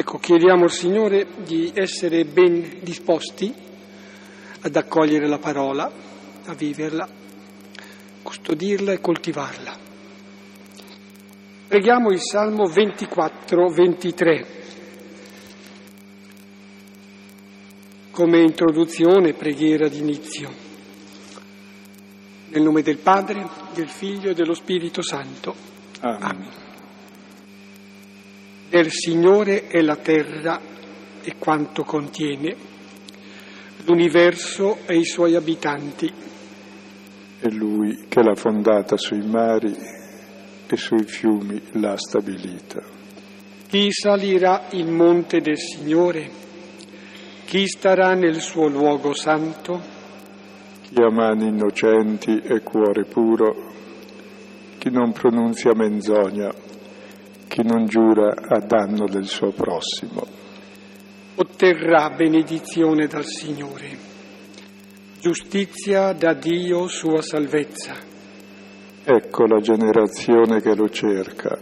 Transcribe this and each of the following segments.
Ecco, chiediamo al Signore di essere ben disposti ad accogliere la parola, a viverla, custodirla e coltivarla. Preghiamo il Salmo 24-23 come introduzione, preghiera d'inizio. Nel nome del Padre, del Figlio e dello Spirito Santo. Amen. Amen. Del Signore è la terra e quanto contiene, l'universo e i suoi abitanti. È Lui che l'ha fondata sui mari e sui fiumi l'ha stabilita. Chi salirà il monte del Signore? Chi starà nel suo luogo santo? Chi ha mani innocenti e cuore puro, chi non pronunzia menzogna, chi non giura a danno del suo prossimo. Otterrà benedizione dal Signore, giustizia da Dio sua salvezza. Ecco la generazione che lo cerca,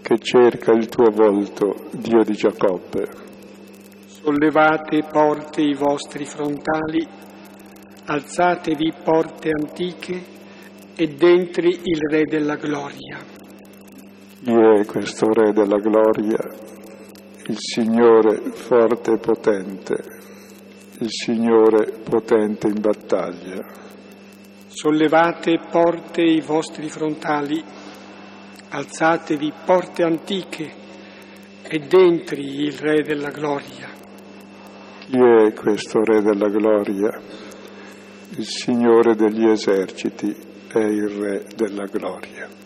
che cerca il tuo volto, Dio di Giacobbe. Sollevate porte i vostri frontali, alzatevi porte antiche ed entri il Re della gloria. Chi è questo Re della gloria? Il Signore forte e potente, il Signore potente in battaglia. Sollevate porte i vostri frontali, alzatevi porte antiche ed entri il Re della gloria. Chi è questo Re della gloria? Il Signore degli eserciti è il Re della gloria.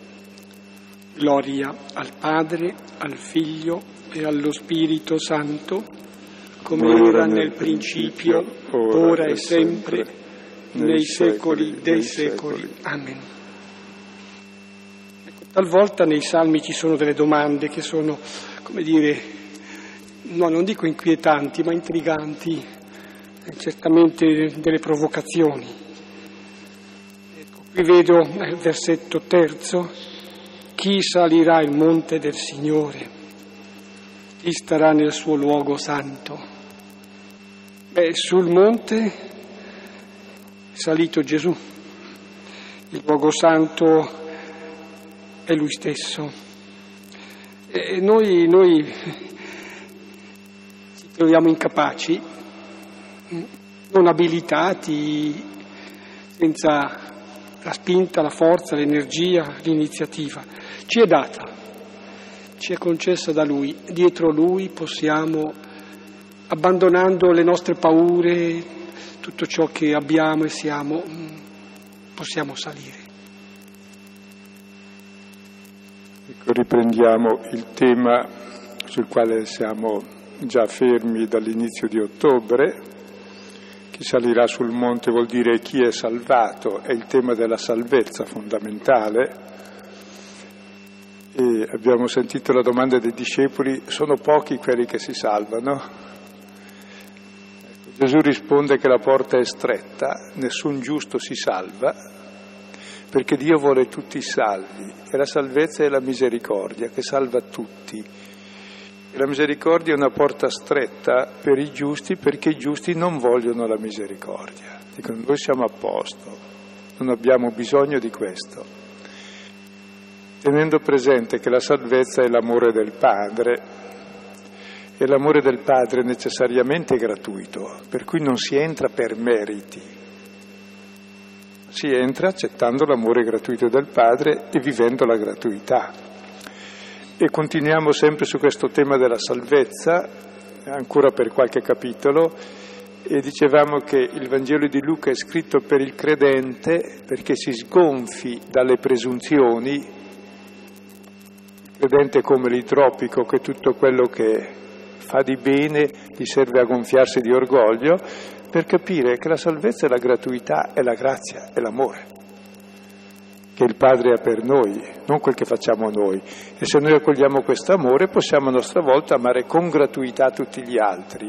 Gloria al Padre, al Figlio e allo Spirito Santo, come era nel principio, ora e sempre, nei secoli dei secoli. Amen. Talvolta nei salmi ci sono delle domande che sono, come dire, no, non dico inquietanti, ma intriganti, certamente delle provocazioni. Ecco, qui vedo nel versetto terzo, chi salirà il monte del Signore? Chi starà nel suo luogo santo? Beh, sul monte è salito Gesù, il luogo santo è Lui stesso. E noi, noi ci troviamo incapaci, non abilitati, senza la spinta, la forza, l'energia, l'iniziativa. Ci è data, ci è concessa da Lui. Dietro Lui possiamo, abbandonando le nostre paure, tutto ciò che abbiamo e siamo, possiamo salire. Ecco, riprendiamo il tema sul quale siamo già fermi dall'inizio di ottobre. Chi salirà sul monte vuol dire chi è salvato, è il tema della salvezza fondamentale. E abbiamo sentito la domanda dei discepoli, sono pochi quelli che si salvano? Ecco, Gesù risponde che la porta è stretta, nessun giusto si salva, perché Dio vuole tutti salvi e la salvezza è la misericordia che salva tutti. La misericordia è una porta stretta per i giusti perché i giusti non vogliono la misericordia. Dicono noi siamo a posto, non abbiamo bisogno di questo. Tenendo presente che la salvezza è l'amore del Padre e l'amore del Padre è necessariamente gratuito, per cui non si entra per meriti, si entra accettando l'amore gratuito del Padre e vivendo la gratuità. E continuiamo sempre su questo tema della salvezza, ancora per qualche capitolo, e dicevamo che il Vangelo di Luca è scritto per il credente perché si sgonfi dalle presunzioni, il credente come l'itropico che tutto quello che fa di bene gli serve a gonfiarsi di orgoglio, per capire che la salvezza è la gratuità, è la grazia, è l'amore che il Padre ha per noi, non quel che facciamo noi. E se noi accogliamo questo amore possiamo a nostra volta amare con gratuità tutti gli altri.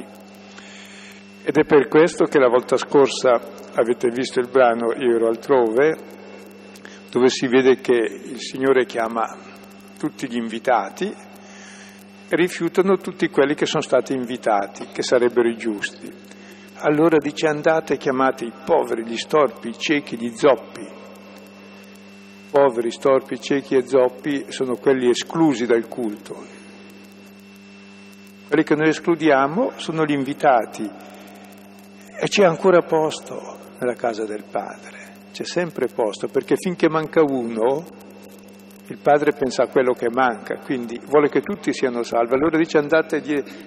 Ed è per questo che la volta scorsa avete visto il brano Io ero altrove, dove si vede che il Signore chiama tutti gli invitati rifiutano tutti quelli che sono stati invitati, che sarebbero i giusti. Allora dice andate e chiamate i poveri, gli storpi, i ciechi, gli zoppi. Poveri, storpi, ciechi e zoppi sono quelli esclusi dal culto. Quelli che noi escludiamo sono gli invitati e c'è ancora posto nella casa del Padre, c'è sempre posto, perché finché manca uno, il Padre pensa a quello che manca, quindi vuole che tutti siano salvi. Allora dice andate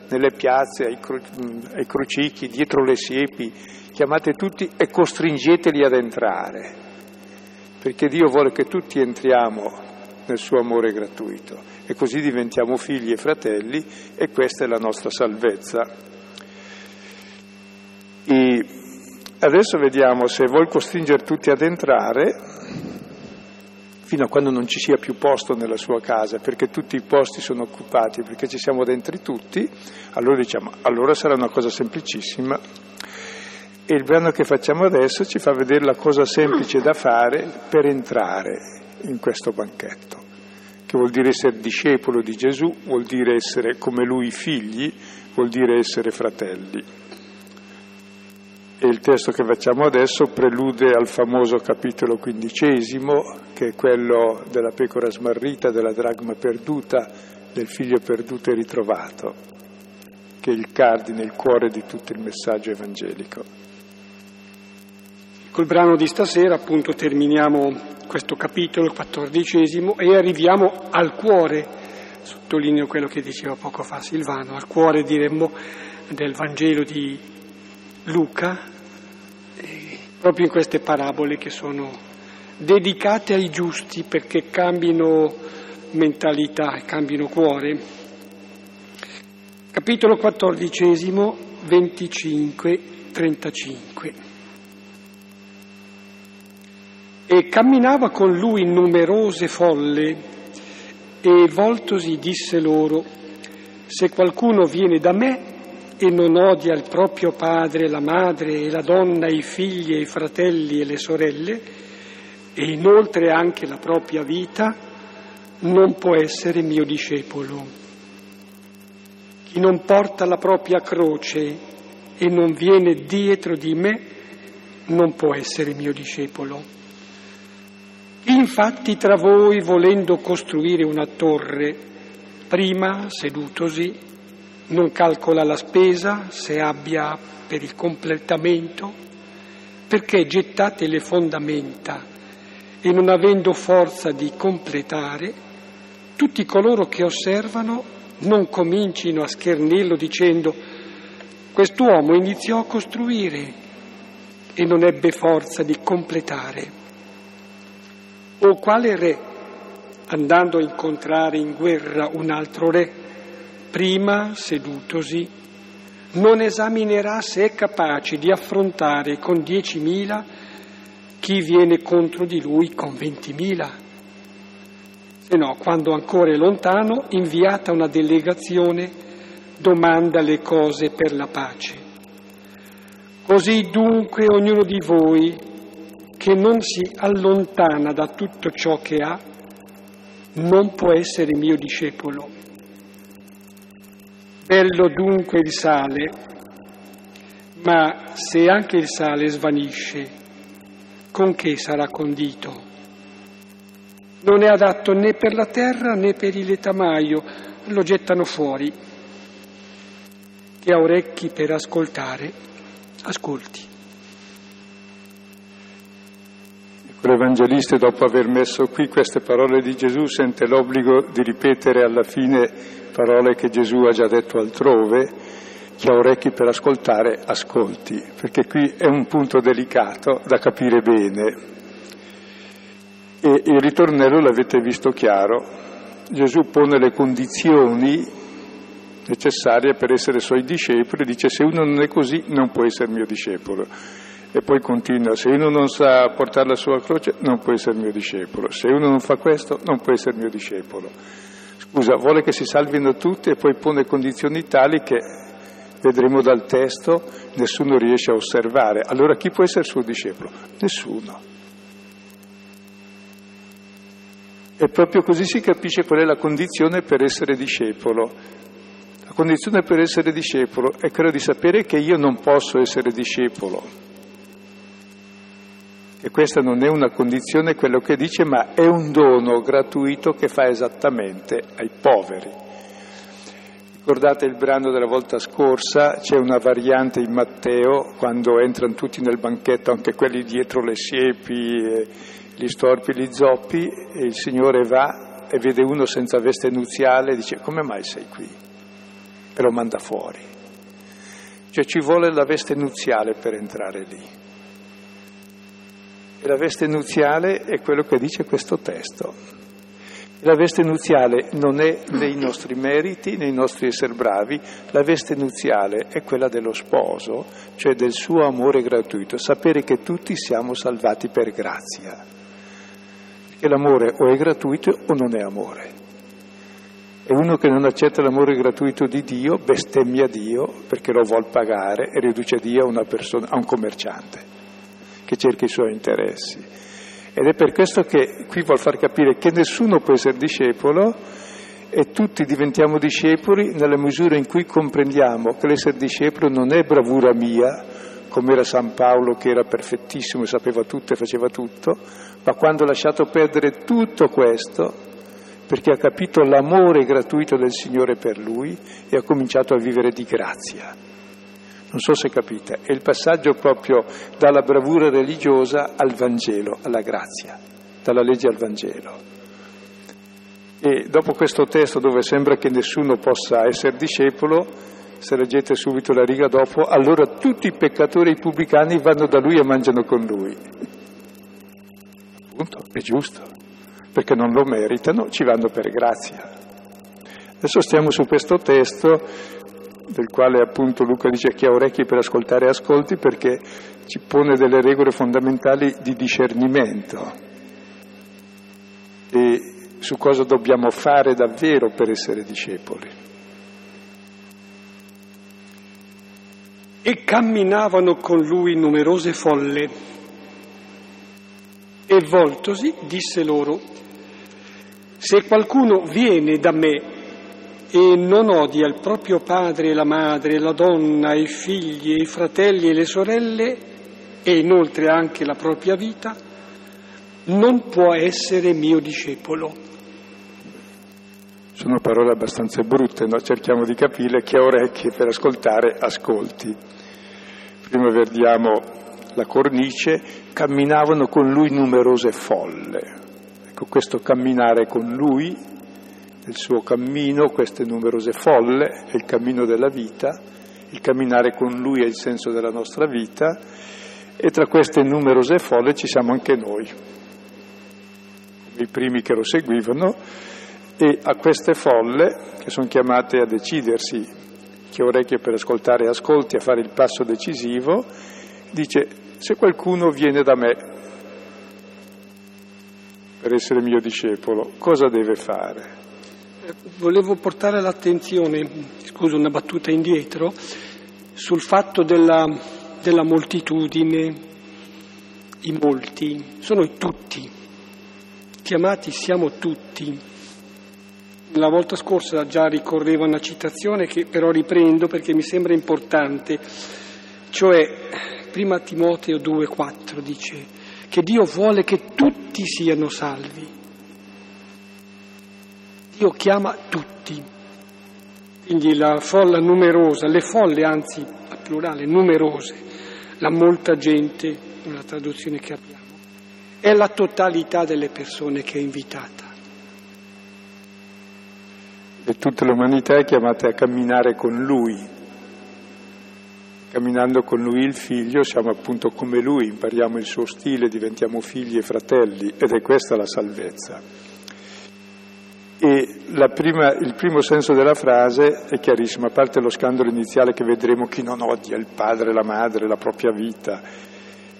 nelle piazze, ai, cru- ai crucichi, dietro le siepi, chiamate tutti e costringeteli ad entrare, perché Dio vuole che tutti entriamo nel suo amore gratuito e così diventiamo figli e fratelli e questa è la nostra salvezza. E adesso vediamo se vuol costringere tutti ad entrare fino a quando non ci sia più posto nella sua casa, perché tutti i posti sono occupati, perché ci siamo dentro tutti, allora diciamo, allora sarà una cosa semplicissima. E il brano che facciamo adesso ci fa vedere la cosa semplice da fare per entrare in questo banchetto, che vuol dire essere discepolo di Gesù, vuol dire essere come lui figli, vuol dire essere fratelli. E il testo che facciamo adesso prelude al famoso capitolo quindicesimo, che è quello della pecora smarrita, della dragma perduta, del figlio perduto e ritrovato, che è il cardine, il cuore di tutto il messaggio evangelico. Col brano di stasera appunto terminiamo questo capitolo quattordicesimo e arriviamo al cuore, sottolineo quello che diceva poco fa Silvano, al cuore diremmo del Vangelo di Luca, proprio in queste parabole che sono dedicate ai giusti perché cambino mentalità e cambino cuore. Capitolo quattordicesimo, 25-35. E camminava con lui numerose folle e voltosi disse loro, se qualcuno viene da me e non odia il proprio padre, la madre e la donna, i figli e i fratelli e le sorelle, e inoltre anche la propria vita, non può essere mio discepolo. Chi non porta la propria croce e non viene dietro di me, non può essere mio discepolo. Infatti tra voi, volendo costruire una torre, prima sedutosi, non calcola la spesa se abbia per il completamento, perché gettate le fondamenta e non avendo forza di completare, tutti coloro che osservano non comincino a schernirlo dicendo quest'uomo iniziò a costruire e non ebbe forza di completare. O quale re, andando a incontrare in guerra un altro re, prima sedutosi, non esaminerà se è capace di affrontare con diecimila chi viene contro di lui con ventimila. Se no, quando ancora è lontano, inviata una delegazione, domanda le cose per la pace. Così dunque ognuno di voi che non si allontana da tutto ciò che ha, non può essere mio discepolo. Bello dunque il sale, ma se anche il sale svanisce, con che sarà condito? Non è adatto né per la terra né per il letamaio, lo gettano fuori. Chi ha orecchi per ascoltare, ascolti. L'Evangelista, dopo aver messo qui queste parole di Gesù, sente l'obbligo di ripetere alla fine parole che Gesù ha già detto altrove, chi ha orecchi per ascoltare, ascolti, perché qui è un punto delicato da capire bene. E il ritornello l'avete visto chiaro, Gesù pone le condizioni necessarie per essere suoi discepoli, dice se uno non è così non può essere mio discepolo. E poi continua, se uno non sa portare la sua croce non può essere mio discepolo, se uno non fa questo non può essere mio discepolo. Scusa, vuole che si salvino tutti e poi pone condizioni tali che, vedremo dal testo, nessuno riesce a osservare. Allora chi può essere suo discepolo? Nessuno. E proprio così si capisce qual è la condizione per essere discepolo. La condizione per essere discepolo è quella di sapere che io non posso essere discepolo. E questa non è una condizione quello che dice, ma è un dono gratuito che fa esattamente ai poveri. Ricordate il brano della volta scorsa, c'è una variante in Matteo, quando entrano tutti nel banchetto, anche quelli dietro le siepi, gli storpi, gli zoppi, e il Signore va e vede uno senza veste nuziale e dice come mai sei qui? E lo manda fuori. Cioè ci vuole la veste nuziale per entrare lì. E la veste nuziale è quello che dice questo testo. La veste nuziale non è nei nostri meriti, nei nostri essere bravi, la veste nuziale è quella dello sposo, cioè del suo amore gratuito, sapere che tutti siamo salvati per grazia. Perché l'amore o è gratuito o non è amore. E uno che non accetta l'amore gratuito di Dio bestemmia Dio perché lo vuol pagare e riduce Dio a, persona, a un commerciante che cerca i suoi interessi. Ed è per questo che qui vuol far capire che nessuno può essere discepolo e tutti diventiamo discepoli nella misura in cui comprendiamo che l'essere discepolo non è bravura mia, come era San Paolo che era perfettissimo e sapeva tutto e faceva tutto, ma quando ha lasciato perdere tutto questo, perché ha capito l'amore gratuito del Signore per lui e ha cominciato a vivere di grazia. Non so se capite, è il passaggio proprio dalla bravura religiosa al Vangelo, alla grazia, dalla legge al Vangelo. E dopo questo testo dove sembra che nessuno possa essere discepolo, se leggete subito la riga dopo, allora tutti i peccatori e i pubblicani vanno da lui e mangiano con lui. Appunto, è giusto, perché non lo meritano, ci vanno per grazia. Adesso stiamo su questo testo del quale appunto Luca dice chi ha orecchi per ascoltare ascolti perché ci pone delle regole fondamentali di discernimento e su cosa dobbiamo fare davvero per essere discepoli. E camminavano con lui numerose folle e voltosi disse loro, se qualcuno viene da me e non odia il proprio padre, la madre, la donna, i figli, i fratelli e le sorelle e inoltre anche la propria vita, non può essere mio discepolo. Sono parole abbastanza brutte, no? cerchiamo di capire chi ha orecchie per ascoltare, ascolti. Prima vediamo la cornice, camminavano con lui numerose folle. Ecco, questo camminare con lui nel suo cammino queste numerose folle, è il cammino della vita, il camminare con Lui è il senso della nostra vita e tra queste numerose folle ci siamo anche noi, i primi che lo seguivano e a queste folle che sono chiamate a decidersi, chi ha orecchie per ascoltare ascolti, a fare il passo decisivo, dice se qualcuno viene da me per essere mio discepolo, cosa deve fare? Volevo portare l'attenzione, scusa una battuta indietro, sul fatto della, della moltitudine, i molti, sono i tutti, chiamati siamo tutti. La volta scorsa già ricorreva una citazione che però riprendo perché mi sembra importante, cioè prima Timoteo 2,4 dice che Dio vuole che tutti siano salvi. Dio chiama tutti. Quindi la folla numerosa, le folle anzi, a plurale, numerose, la molta gente, nella traduzione che abbiamo, è la totalità delle persone che è invitata. E tutta l'umanità è chiamata a camminare con Lui. Camminando con Lui il Figlio siamo appunto come Lui, impariamo il suo stile, diventiamo figli e fratelli ed è questa la salvezza. E prima, il primo senso della frase è chiarissimo, a parte lo scandalo iniziale che vedremo chi non odia il padre, la madre, la propria vita,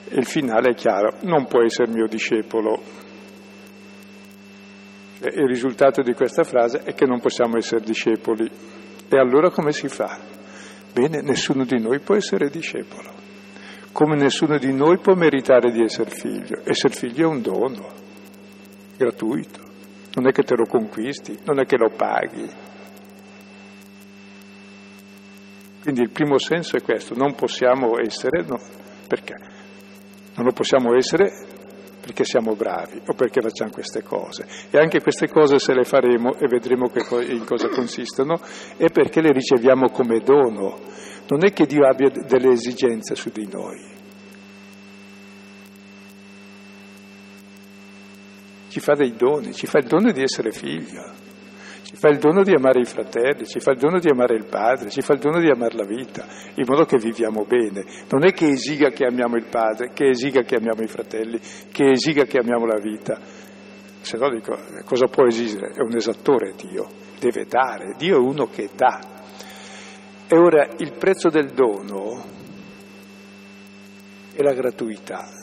e il finale è chiaro, non può essere mio discepolo. E il risultato di questa frase è che non possiamo essere discepoli. E allora come si fa? Bene, nessuno di noi può essere discepolo, come nessuno di noi può meritare di essere figlio. Essere figlio è un dono, gratuito non è che te lo conquisti, non è che lo paghi. Quindi il primo senso è questo, non possiamo essere, no, perché? Non lo possiamo essere perché siamo bravi o perché facciamo queste cose. E anche queste cose se le faremo e vedremo in cosa consistono, è perché le riceviamo come dono. Non è che Dio abbia delle esigenze su di noi. Ci fa dei doni, ci fa il dono di essere figlio ci fa il dono di amare i fratelli, ci fa il dono di amare il padre, ci fa il dono di amare la vita, in modo che viviamo bene. Non è che esiga che amiamo il padre, che esiga che amiamo i fratelli, che esiga che amiamo la vita. Se no dico, cosa può esigere? È un esattore Dio, deve dare, Dio è uno che dà. E ora il prezzo del dono è la gratuità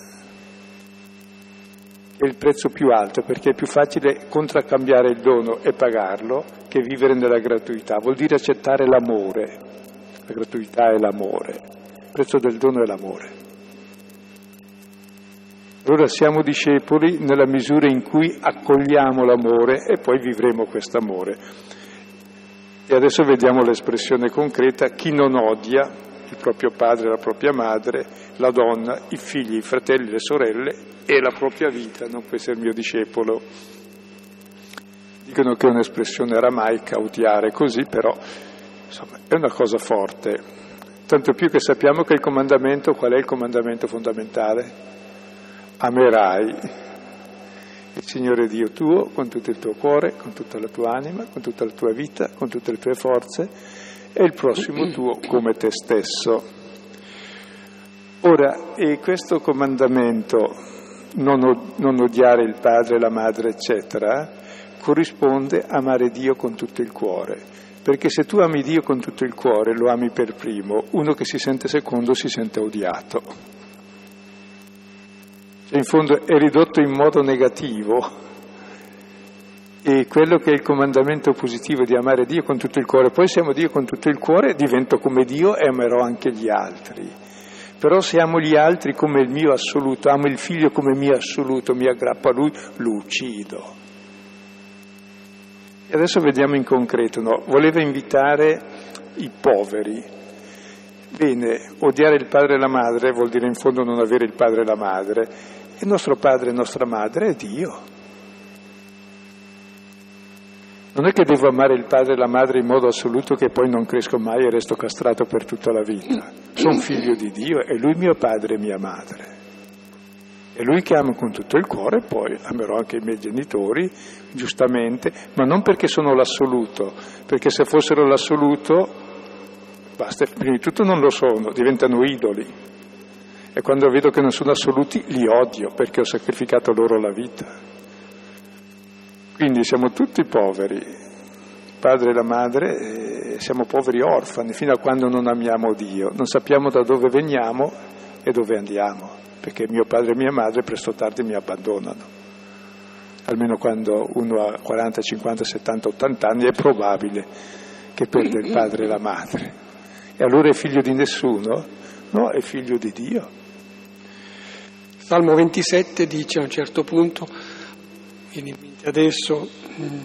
è il prezzo più alto perché è più facile contraccambiare il dono e pagarlo che vivere nella gratuità. Vuol dire accettare l'amore. La gratuità è l'amore. Il prezzo del dono è l'amore. Allora siamo discepoli nella misura in cui accogliamo l'amore e poi vivremo questo amore. E adesso vediamo l'espressione concreta, chi non odia il proprio padre la propria madre, la donna, i figli, i fratelli, le sorelle e la propria vita non può essere il mio discepolo. Dicono che è un'espressione aramaica, odiare così, però insomma, è una cosa forte. Tanto più che sappiamo che il comandamento, qual è il comandamento fondamentale? Amerai il Signore Dio tuo con tutto il tuo cuore, con tutta la tua anima, con tutta la tua vita, con tutte le tue forze e il prossimo tuo come te stesso. Ora, questo comandamento non, non odiare il padre, la madre, eccetera, corrisponde a amare Dio con tutto il cuore. Perché se tu ami Dio con tutto il cuore, lo ami per primo, uno che si sente secondo si sente odiato. Cioè, in fondo è ridotto in modo negativo e quello che è il comandamento positivo di amare Dio con tutto il cuore, poi se amo Dio con tutto il cuore divento come Dio e amerò anche gli altri. Però se amo gli altri come il mio assoluto, amo il figlio come mio assoluto, mi aggrappo a lui, lo uccido. E adesso vediamo in concreto, no? Voleva invitare i poveri. Bene, odiare il padre e la madre vuol dire in fondo non avere il padre e la madre. Il nostro padre e nostra madre è Dio. Non è che devo amare il padre e la madre in modo assoluto che poi non cresco mai e resto castrato per tutta la vita. Sono figlio di Dio e lui mio padre e mia madre. E lui che amo con tutto il cuore, poi amerò anche i miei genitori, giustamente, ma non perché sono l'assoluto, perché se fossero l'assoluto, basta, prima di tutto non lo sono, diventano idoli. E quando vedo che non sono assoluti, li odio perché ho sacrificato loro la vita. Quindi siamo tutti poveri, il padre e la madre, siamo poveri orfani fino a quando non amiamo Dio, non sappiamo da dove veniamo e dove andiamo, perché mio padre e mia madre presto o tardi mi abbandonano. Almeno quando uno ha 40, 50, 70, 80 anni è probabile che perde il padre e la madre. E allora è figlio di nessuno? No, è figlio di Dio. Salmo 27 dice a un certo punto adesso, mm,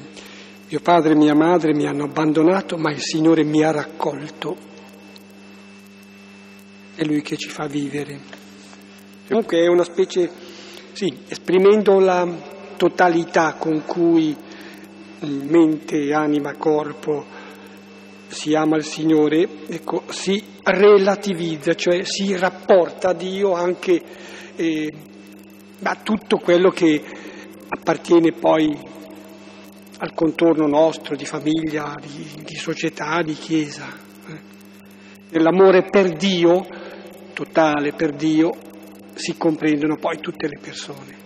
mio padre e mia madre mi hanno abbandonato, ma il Signore mi ha raccolto. È Lui che ci fa vivere. Comunque è una specie, sì, esprimendo la totalità con cui mente, anima, corpo si ama il Signore, ecco, si relativizza, cioè si rapporta a Dio anche eh, a tutto quello che appartiene poi al contorno nostro di famiglia, di, di società, di chiesa. Eh. Nell'amore per Dio, totale per Dio, si comprendono poi tutte le persone.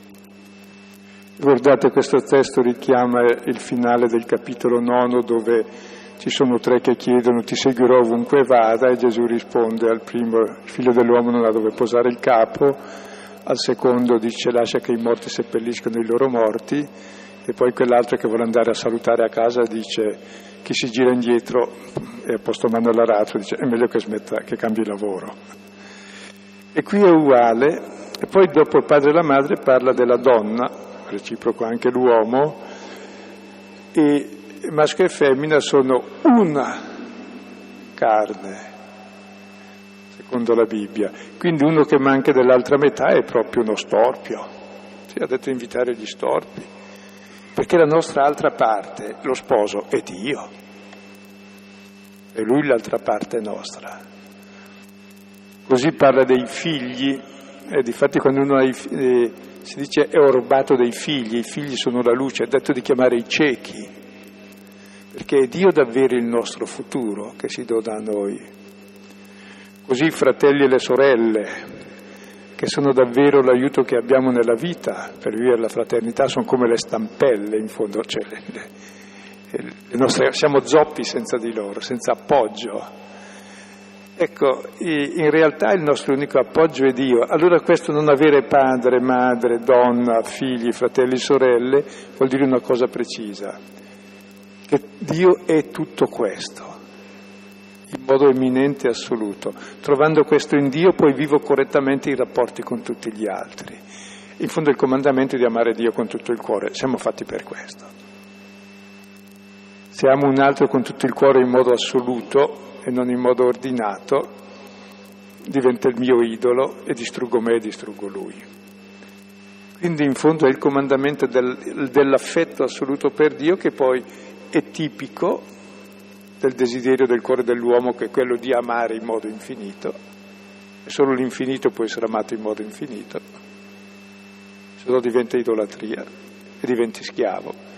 Guardate, questo testo richiama il finale del capitolo nono dove ci sono tre che chiedono ti seguirò ovunque vada e Gesù risponde al primo, il figlio dell'uomo non ha dove posare il capo, al secondo dice lascia che i morti seppelliscano i loro morti e poi quell'altro che vuole andare a salutare a casa dice chi si gira indietro e ha posto mano all'aratro dice è meglio che smetta, che cambi lavoro. E qui è uguale e poi dopo il padre e la madre parla della donna, reciproco anche l'uomo, e maschio e femmina sono una carne. Secondo la Bibbia. Quindi uno che manca dell'altra metà è proprio uno storpio. Si ha detto invitare gli storpi, perché la nostra altra parte, lo sposo, è Dio. E lui l'altra parte è nostra. Così parla dei figli, e difatti quando uno ha i, eh, si dice è orbato dei figli, i figli sono la luce, è detto di chiamare i ciechi, perché è Dio davvero il nostro futuro che si dona a noi. Così i fratelli e le sorelle, che sono davvero l'aiuto che abbiamo nella vita per vivere la fraternità, sono come le stampelle in fondo, cioè le, le, nostre, siamo zoppi senza di loro, senza appoggio. Ecco, in realtà il nostro unico appoggio è Dio. Allora questo non avere padre, madre, donna, figli, fratelli, sorelle, vuol dire una cosa precisa, che Dio è tutto questo, in modo eminente e assoluto. Trovando questo in Dio poi vivo correttamente i rapporti con tutti gli altri. In fondo il comandamento è di amare Dio con tutto il cuore, siamo fatti per questo. Se amo un altro con tutto il cuore in modo assoluto, e non in modo ordinato, diventa il mio idolo e distruggo me e distruggo lui. Quindi in fondo è il comandamento del, dell'affetto assoluto per Dio che poi è tipico del desiderio del cuore dell'uomo che è quello di amare in modo infinito e solo l'infinito può essere amato in modo infinito, se no diventa idolatria e diventi schiavo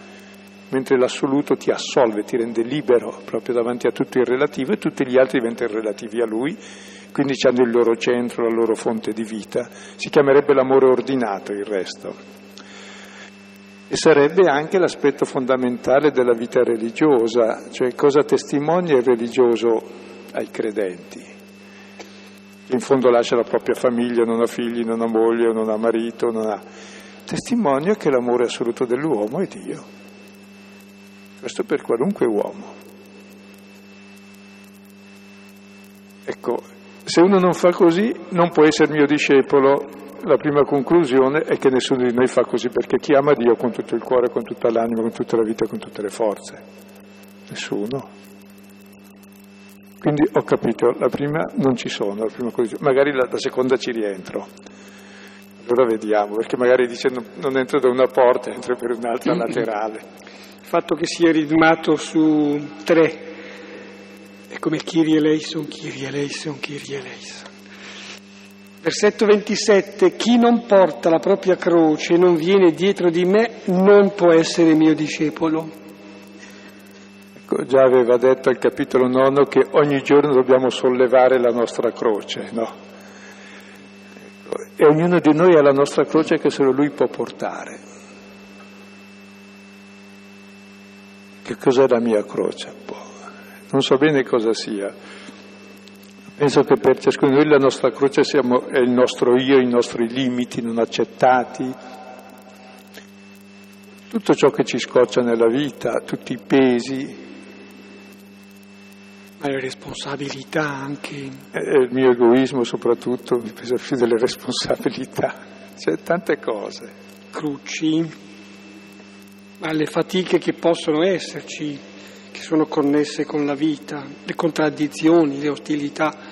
mentre l'assoluto ti assolve, ti rende libero proprio davanti a tutto il relativo e tutti gli altri diventano relativi a lui, quindi hanno il loro centro, la loro fonte di vita. Si chiamerebbe l'amore ordinato il resto. E sarebbe anche l'aspetto fondamentale della vita religiosa, cioè cosa testimonia il religioso ai credenti. In fondo lascia la propria famiglia, non ha figli, non ha moglie, non ha marito, non ha... Testimonia che l'amore assoluto dell'uomo è Dio. Questo per qualunque uomo. Ecco, se uno non fa così non può essere mio discepolo. La prima conclusione è che nessuno di noi fa così perché chi ama Dio con tutto il cuore, con tutta l'anima, con tutta la vita, con tutte le forze. Nessuno. Quindi ho capito, la prima non ci sono, la prima magari la, la seconda ci rientro. Allora vediamo, perché magari dice non, non entro da una porta, entro per un'altra laterale fatto che sia ritmato su tre, è come Kyrie eleison, Kyrie eleison, Kyrie eleison. Versetto 27, chi non porta la propria croce e non viene dietro di me non può essere mio discepolo. Ecco, già aveva detto al capitolo nono che ogni giorno dobbiamo sollevare la nostra croce, no? Ecco, e ognuno di noi ha la nostra croce che solo lui può portare. Che cos'è la mia croce? Non so bene cosa sia. Penso che per ciascuno di noi la nostra croce siamo, è il nostro io, i nostri limiti non accettati, tutto ciò che ci scoccia nella vita, tutti i pesi. Ma le responsabilità anche. E il mio egoismo soprattutto, mi pesa più delle responsabilità. C'è tante cose. Cruci alle fatiche che possono esserci, che sono connesse con la vita, le contraddizioni, le ostilità.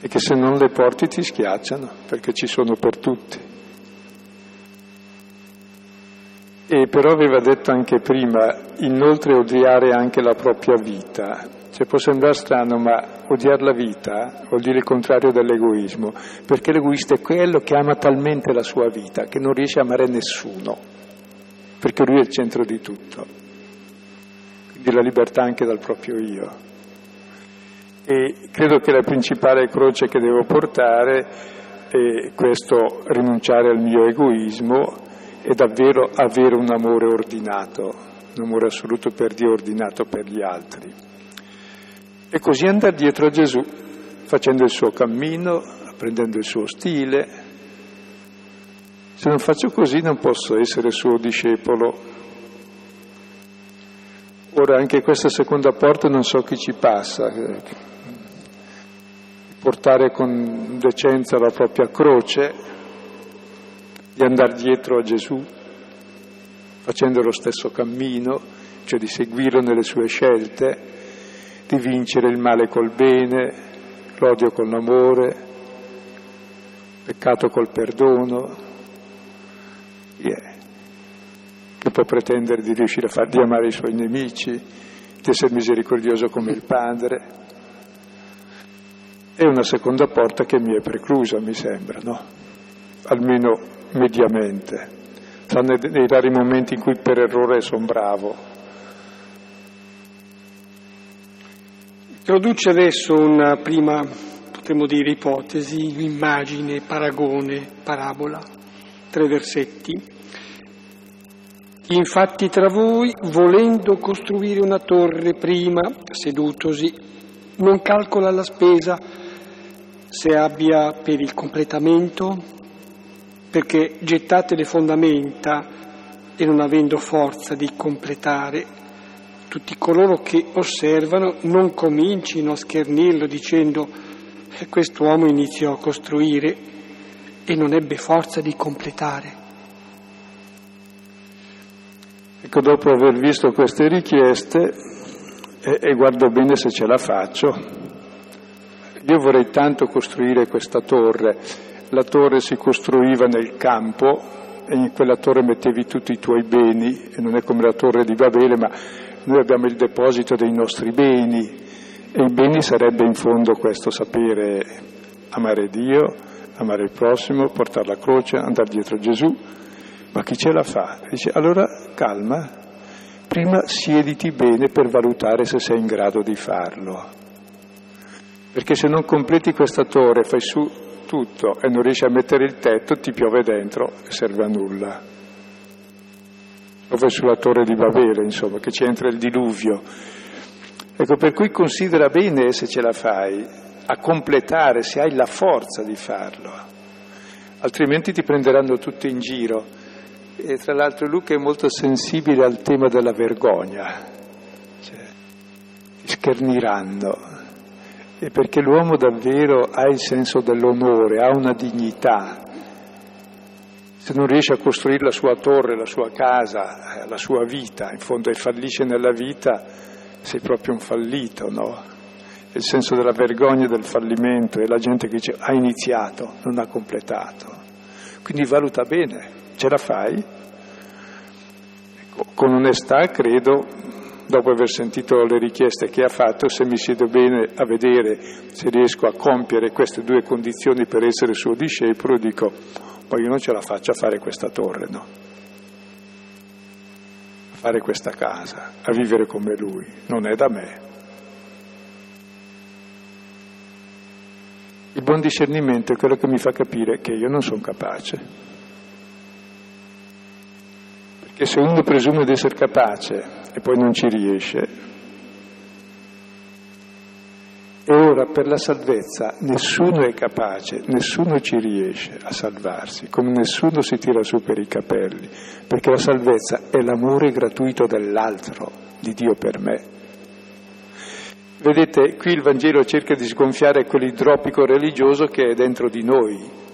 E che se non le porti ti schiacciano, perché ci sono per tutti. E però aveva detto anche prima, inoltre odiare anche la propria vita. Cioè può sembrare strano, ma odiare la vita vuol dire il contrario dell'egoismo, perché l'egoista è quello che ama talmente la sua vita che non riesce a amare nessuno perché lui è il centro di tutto, quindi la libertà anche dal proprio io. E credo che la principale croce che devo portare è questo rinunciare al mio egoismo e davvero avere un amore ordinato, un amore assoluto per Dio, ordinato per gli altri. E così andare dietro a Gesù, facendo il suo cammino, apprendendo il suo stile, se non faccio così non posso essere suo discepolo. Ora anche questa seconda porta non so chi ci passa, portare con decenza la propria croce, di andare dietro a Gesù, facendo lo stesso cammino, cioè di seguirlo nelle sue scelte, di vincere il male col bene, l'odio con l'amore, peccato col perdono. Yeah. Che può pretendere di riuscire a far di amare i suoi nemici, di essere misericordioso come il Padre. È una seconda porta che mi è preclusa, mi sembra, no? Almeno mediamente, tranne nei rari momenti in cui per errore sono bravo. Introduce adesso una prima, potremmo dire, ipotesi, immagine, paragone, parabola, tre versetti. Infatti tra voi, volendo costruire una torre prima, sedutosi, non calcola la spesa se abbia per il completamento, perché gettate le fondamenta e non avendo forza di completare, tutti coloro che osservano non comincino a schernirlo dicendo eh, quest'uomo iniziò a costruire e non ebbe forza di completare. Ecco, dopo aver visto queste richieste, e, e guardo bene se ce la faccio, io vorrei tanto costruire questa torre. La torre si costruiva nel campo e in quella torre mettevi tutti i tuoi beni, e non è come la torre di Babele, ma noi abbiamo il deposito dei nostri beni e i beni sarebbe in fondo questo sapere amare Dio, amare il prossimo, portare la croce, andare dietro Gesù. Ma chi ce la fa? Dice allora calma, prima siediti bene per valutare se sei in grado di farlo. Perché se non completi questa torre, fai su tutto e non riesci a mettere il tetto, ti piove dentro e serve a nulla dove sulla torre di Babele, insomma, che ci entra il diluvio. Ecco, per cui considera bene se ce la fai, a completare, se hai la forza di farlo, altrimenti ti prenderanno tutti in giro. E tra l'altro Luca è molto sensibile al tema della vergogna, cioè, ti scherniranno. E perché l'uomo davvero ha il senso dell'onore, ha una dignità, se non riesce a costruire la sua torre, la sua casa, eh, la sua vita, in fondo e fallisce nella vita, sei proprio un fallito, no? È il senso della vergogna del fallimento e la gente che dice ha iniziato, non ha completato. Quindi valuta bene, ce la fai? Ecco, con onestà credo, dopo aver sentito le richieste che ha fatto, se mi siedo bene a vedere se riesco a compiere queste due condizioni per essere suo discepolo, dico poi io non ce la faccio a fare questa torre, no? A fare questa casa, a vivere come lui, non è da me. Il buon discernimento è quello che mi fa capire che io non sono capace. Perché se uno presume di essere capace e poi non ci riesce, e ora per la salvezza nessuno è capace, nessuno ci riesce a salvarsi, come nessuno si tira su per i capelli, perché la salvezza è l'amore gratuito dell'altro, di Dio per me. Vedete, qui il Vangelo cerca di sgonfiare quell'idropico religioso che è dentro di noi,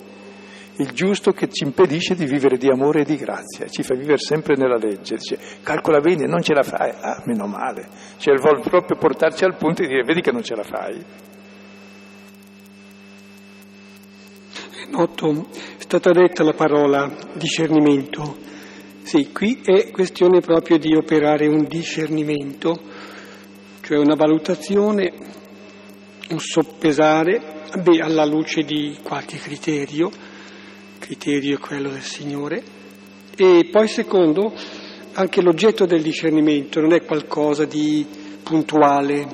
il giusto che ci impedisce di vivere di amore e di grazia, ci fa vivere sempre nella legge, dice calcola bene, non ce la fai, ah, meno male, cioè vuole proprio portarci al punto di dire vedi che non ce la fai. Noto, è stata detta la parola discernimento, sì, qui è questione proprio di operare un discernimento, cioè una valutazione, un soppesare, beh, alla luce di qualche criterio, criterio è quello del Signore. E poi secondo, anche l'oggetto del discernimento non è qualcosa di puntuale,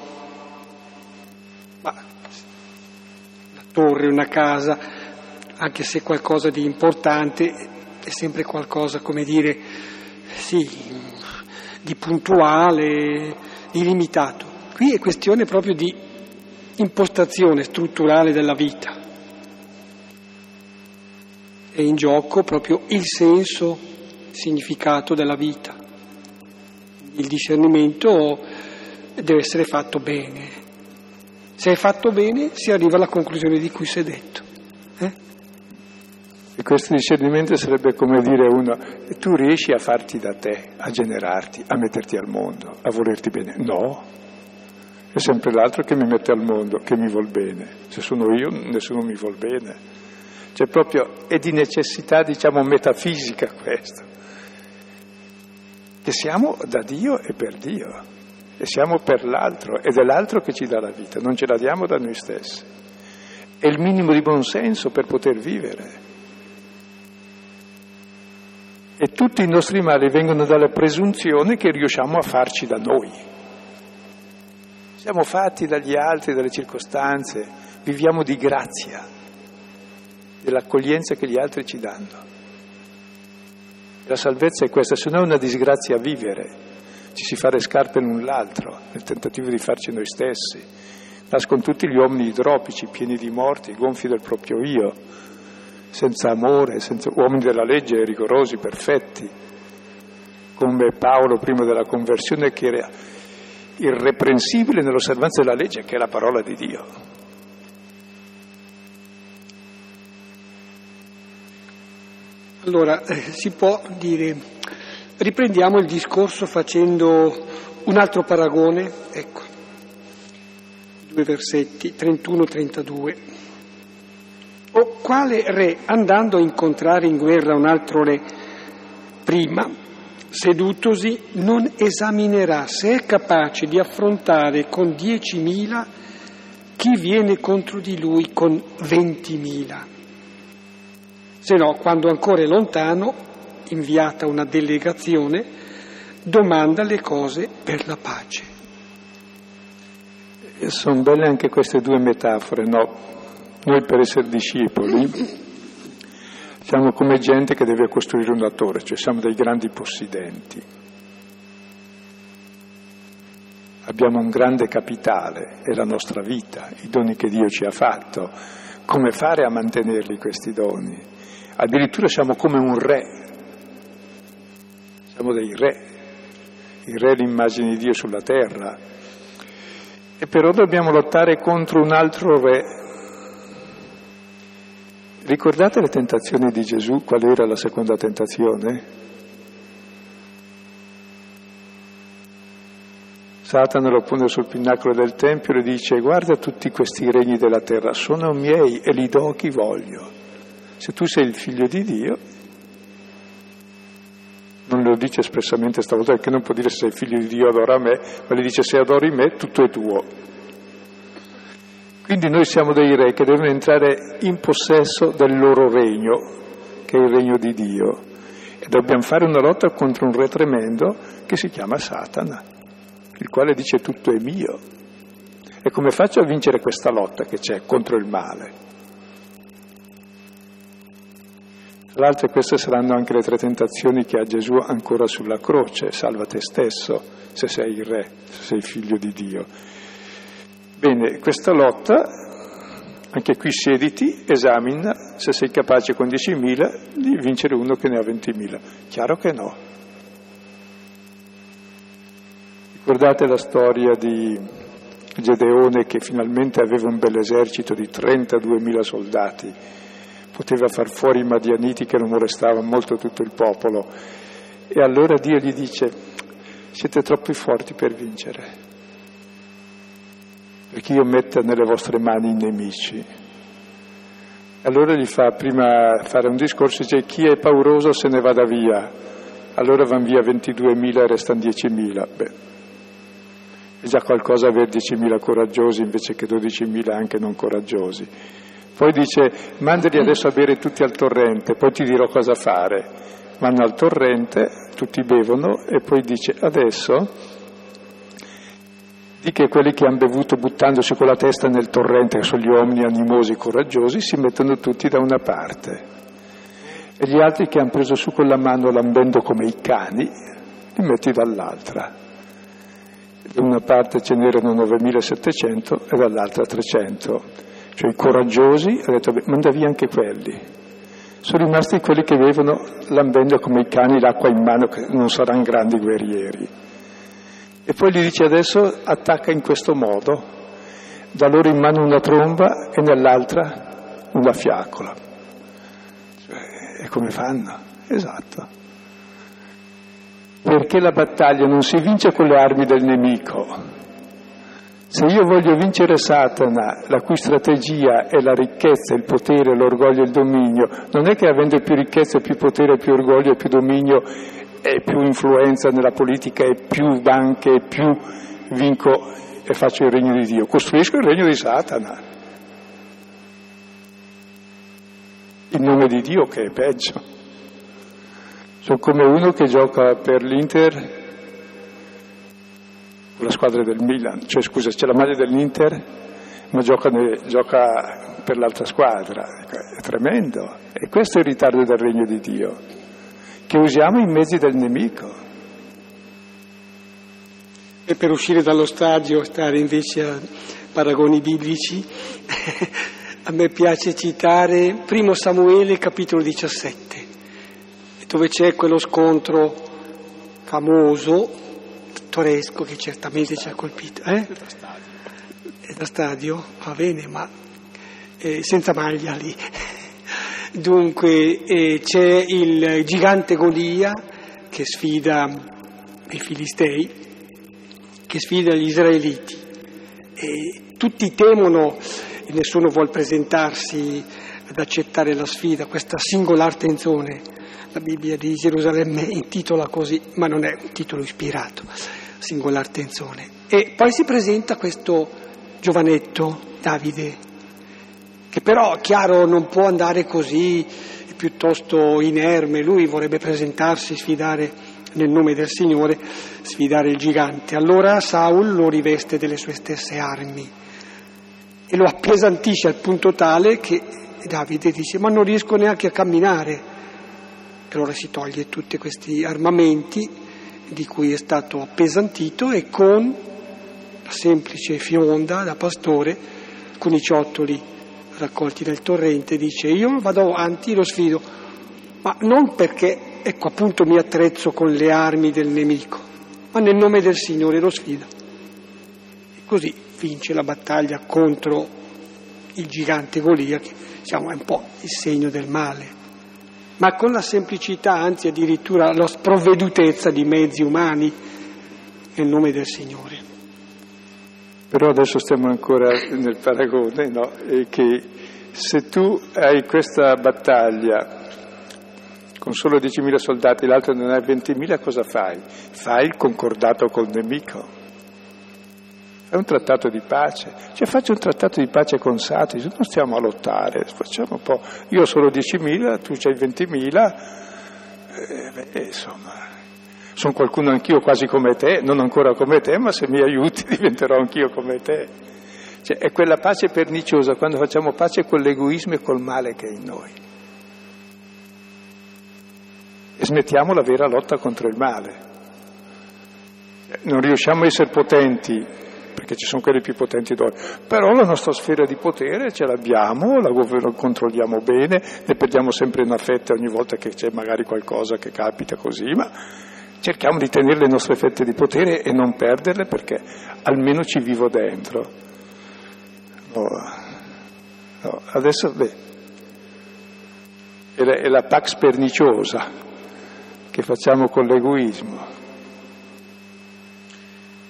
ma la torre, una casa, anche se qualcosa di importante, è sempre qualcosa, come dire, sì, di puntuale, di limitato. Qui è questione proprio di impostazione strutturale della vita è in gioco proprio il senso, il significato della vita. Il discernimento deve essere fatto bene. Se è fatto bene si arriva alla conclusione di cui si è detto. Eh? E questo discernimento sarebbe come dire uno, tu riesci a farti da te, a generarti, a metterti al mondo, a volerti bene? No. È sempre l'altro che mi mette al mondo, che mi vuol bene. Se sono io, nessuno mi vuol bene. Cioè proprio è di necessità, diciamo, metafisica questo. Che siamo da Dio e per Dio. E siamo per l'altro. Ed è l'altro che ci dà la vita, non ce la diamo da noi stessi. È il minimo di buonsenso per poter vivere. E tutti i nostri mali vengono dalla presunzione che riusciamo a farci da noi. Siamo fatti dagli altri, dalle circostanze, viviamo di grazia, dell'accoglienza che gli altri ci danno. La salvezza è questa, se no è una disgrazia vivere, ci si fa le scarpe l'un l'altro nel tentativo di farci noi stessi. Nascono tutti gli uomini idropici, pieni di morti, gonfi del proprio io, senza amore, senza uomini della legge rigorosi, perfetti, come Paolo prima della conversione che era irreprensibile nell'osservanza della legge, che è la parola di Dio. Allora, eh, si può dire, riprendiamo il discorso facendo un altro paragone, ecco, due versetti, 31-32. O quale re, andando a incontrare in guerra un altro re prima, sedutosi, non esaminerà se è capace di affrontare con 10.000 chi viene contro di lui con 20.000. Se no, quando ancora è lontano, inviata una delegazione, domanda le cose per la pace. Sono belle anche queste due metafore, no? Noi per essere discepoli siamo come gente che deve costruire una torre, cioè siamo dei grandi possidenti. Abbiamo un grande capitale, è la nostra vita, i doni che Dio ci ha fatto. Come fare a mantenerli questi doni? Addirittura siamo come un re, siamo dei re, il re è l'immagine di Dio sulla terra. E però dobbiamo lottare contro un altro re Ricordate le tentazioni di Gesù? Qual era la seconda tentazione? Satana lo pone sul pinnacolo del Tempio e dice guarda tutti questi regni della terra, sono miei e li do a chi voglio. Se tu sei il figlio di Dio, non lo dice espressamente stavolta perché non può dire se sei figlio di Dio adora me, ma gli dice se adori me tutto è tuo. Quindi noi siamo dei re che devono entrare in possesso del loro regno, che è il regno di Dio. E dobbiamo fare una lotta contro un re tremendo che si chiama Satana, il quale dice tutto è mio. E come faccio a vincere questa lotta che c'è contro il male? Tra l'altro queste saranno anche le tre tentazioni che ha Gesù ancora sulla croce, salva te stesso se sei il re, se sei figlio di Dio. Bene, questa lotta, anche qui sediti, esamina se sei capace con 10.000 di vincere uno che ne ha 20.000. Chiaro che no. Ricordate la storia di Gedeone che finalmente aveva un bel esercito di 32.000 soldati, poteva far fuori i Madianiti che non molestavano molto tutto il popolo. E allora Dio gli dice, siete troppo forti per vincere perché io metta nelle vostre mani i nemici. Allora gli fa prima fare un discorso, dice chi è pauroso se ne vada via, allora vanno via 22.000 e restano 10.000. Beh, è già qualcosa avere 10.000 coraggiosi invece che 12.000 anche non coraggiosi. Poi dice mandali adesso a bere tutti al torrente, poi ti dirò cosa fare. Vanno al torrente, tutti bevono e poi dice adesso di che quelli che hanno bevuto buttandosi con la testa nel torrente, che sono gli uomini animosi e coraggiosi, si mettono tutti da una parte. E gli altri che hanno preso su con la mano lambendo come i cani, li metti dall'altra. Da una parte ce n'erano 9700 e dall'altra 300. Cioè i coraggiosi, ha detto, manda via anche quelli. Sono rimasti quelli che bevono lambendo come i cani l'acqua in mano, che non saranno grandi guerrieri. E poi gli dice adesso attacca in questo modo, da loro in mano una tromba e nell'altra una fiaccola. Cioè, e come fanno? Esatto. Perché la battaglia non si vince con le armi del nemico, Se io voglio vincere Satana, la cui strategia è la ricchezza, il potere, l'orgoglio e il dominio, non è che avendo più ricchezza, più potere, più orgoglio e più dominio e più influenza nella politica e più banche e più vinco e faccio il regno di Dio, costruisco il regno di Satana. In nome di Dio che è peggio. Sono come uno che gioca per l'Inter la squadra del Milan, cioè scusa, c'è la maglia dell'Inter, ma gioca, gioca per l'altra squadra, è tremendo. E questo è il ritardo del regno di Dio, che usiamo i mezzi del nemico. E per uscire dallo stadio, stare invece a paragoni biblici, a me piace citare 1 Samuele capitolo 17, dove c'è quello scontro famoso pittoresco che certamente ci ha colpito. Eh? Da stadio? Va bene, ma eh, senza maglia lì. Dunque eh, c'è il gigante Golia che sfida i Filistei, che sfida gli Israeliti. E tutti temono e nessuno vuole presentarsi ad accettare la sfida, questa singolare tensione. La Bibbia di Gerusalemme intitola così, ma non è un titolo ispirato singolare tensione. E poi si presenta questo giovanetto, Davide, che però, chiaro, non può andare così, piuttosto inerme, lui vorrebbe presentarsi, sfidare nel nome del Signore, sfidare il gigante. Allora Saul lo riveste delle sue stesse armi e lo appesantisce al punto tale che Davide dice ma non riesco neanche a camminare. E allora si toglie tutti questi armamenti di cui è stato appesantito e con la semplice fionda da pastore, con i ciottoli raccolti nel torrente, dice io vado avanti, lo sfido, ma non perché, ecco appunto mi attrezzo con le armi del nemico, ma nel nome del Signore lo sfido. E così vince la battaglia contro il gigante Golia, che diciamo, è un po' il segno del male ma con la semplicità, anzi addirittura la sprovvedutezza di mezzi umani nel nome del Signore. Però adesso stiamo ancora nel paragone, no? E che se tu hai questa battaglia con solo 10.000 soldati, l'altro non hai 20.000, cosa fai? Fai il concordato col nemico. È un trattato di pace. Cioè faccio un trattato di pace con Satri, non stiamo a lottare, facciamo un po'. Io ho solo 10.000, tu c'hai 20.000, eh, beh, insomma, sono qualcuno anch'io quasi come te, non ancora come te, ma se mi aiuti diventerò anch'io come te. Cioè, è quella pace perniciosa quando facciamo pace con l'egoismo e col male che è in noi. E smettiamo la vera lotta contro il male. Non riusciamo a essere potenti perché ci sono quelli più potenti d'oro, però la nostra sfera di potere ce l'abbiamo, la controlliamo bene, ne perdiamo sempre una fetta ogni volta che c'è magari qualcosa che capita così, ma cerchiamo di tenere le nostre fette di potere e non perderle perché almeno ci vivo dentro. No, no, adesso, beh, è la, è la pax perniciosa che facciamo con l'egoismo.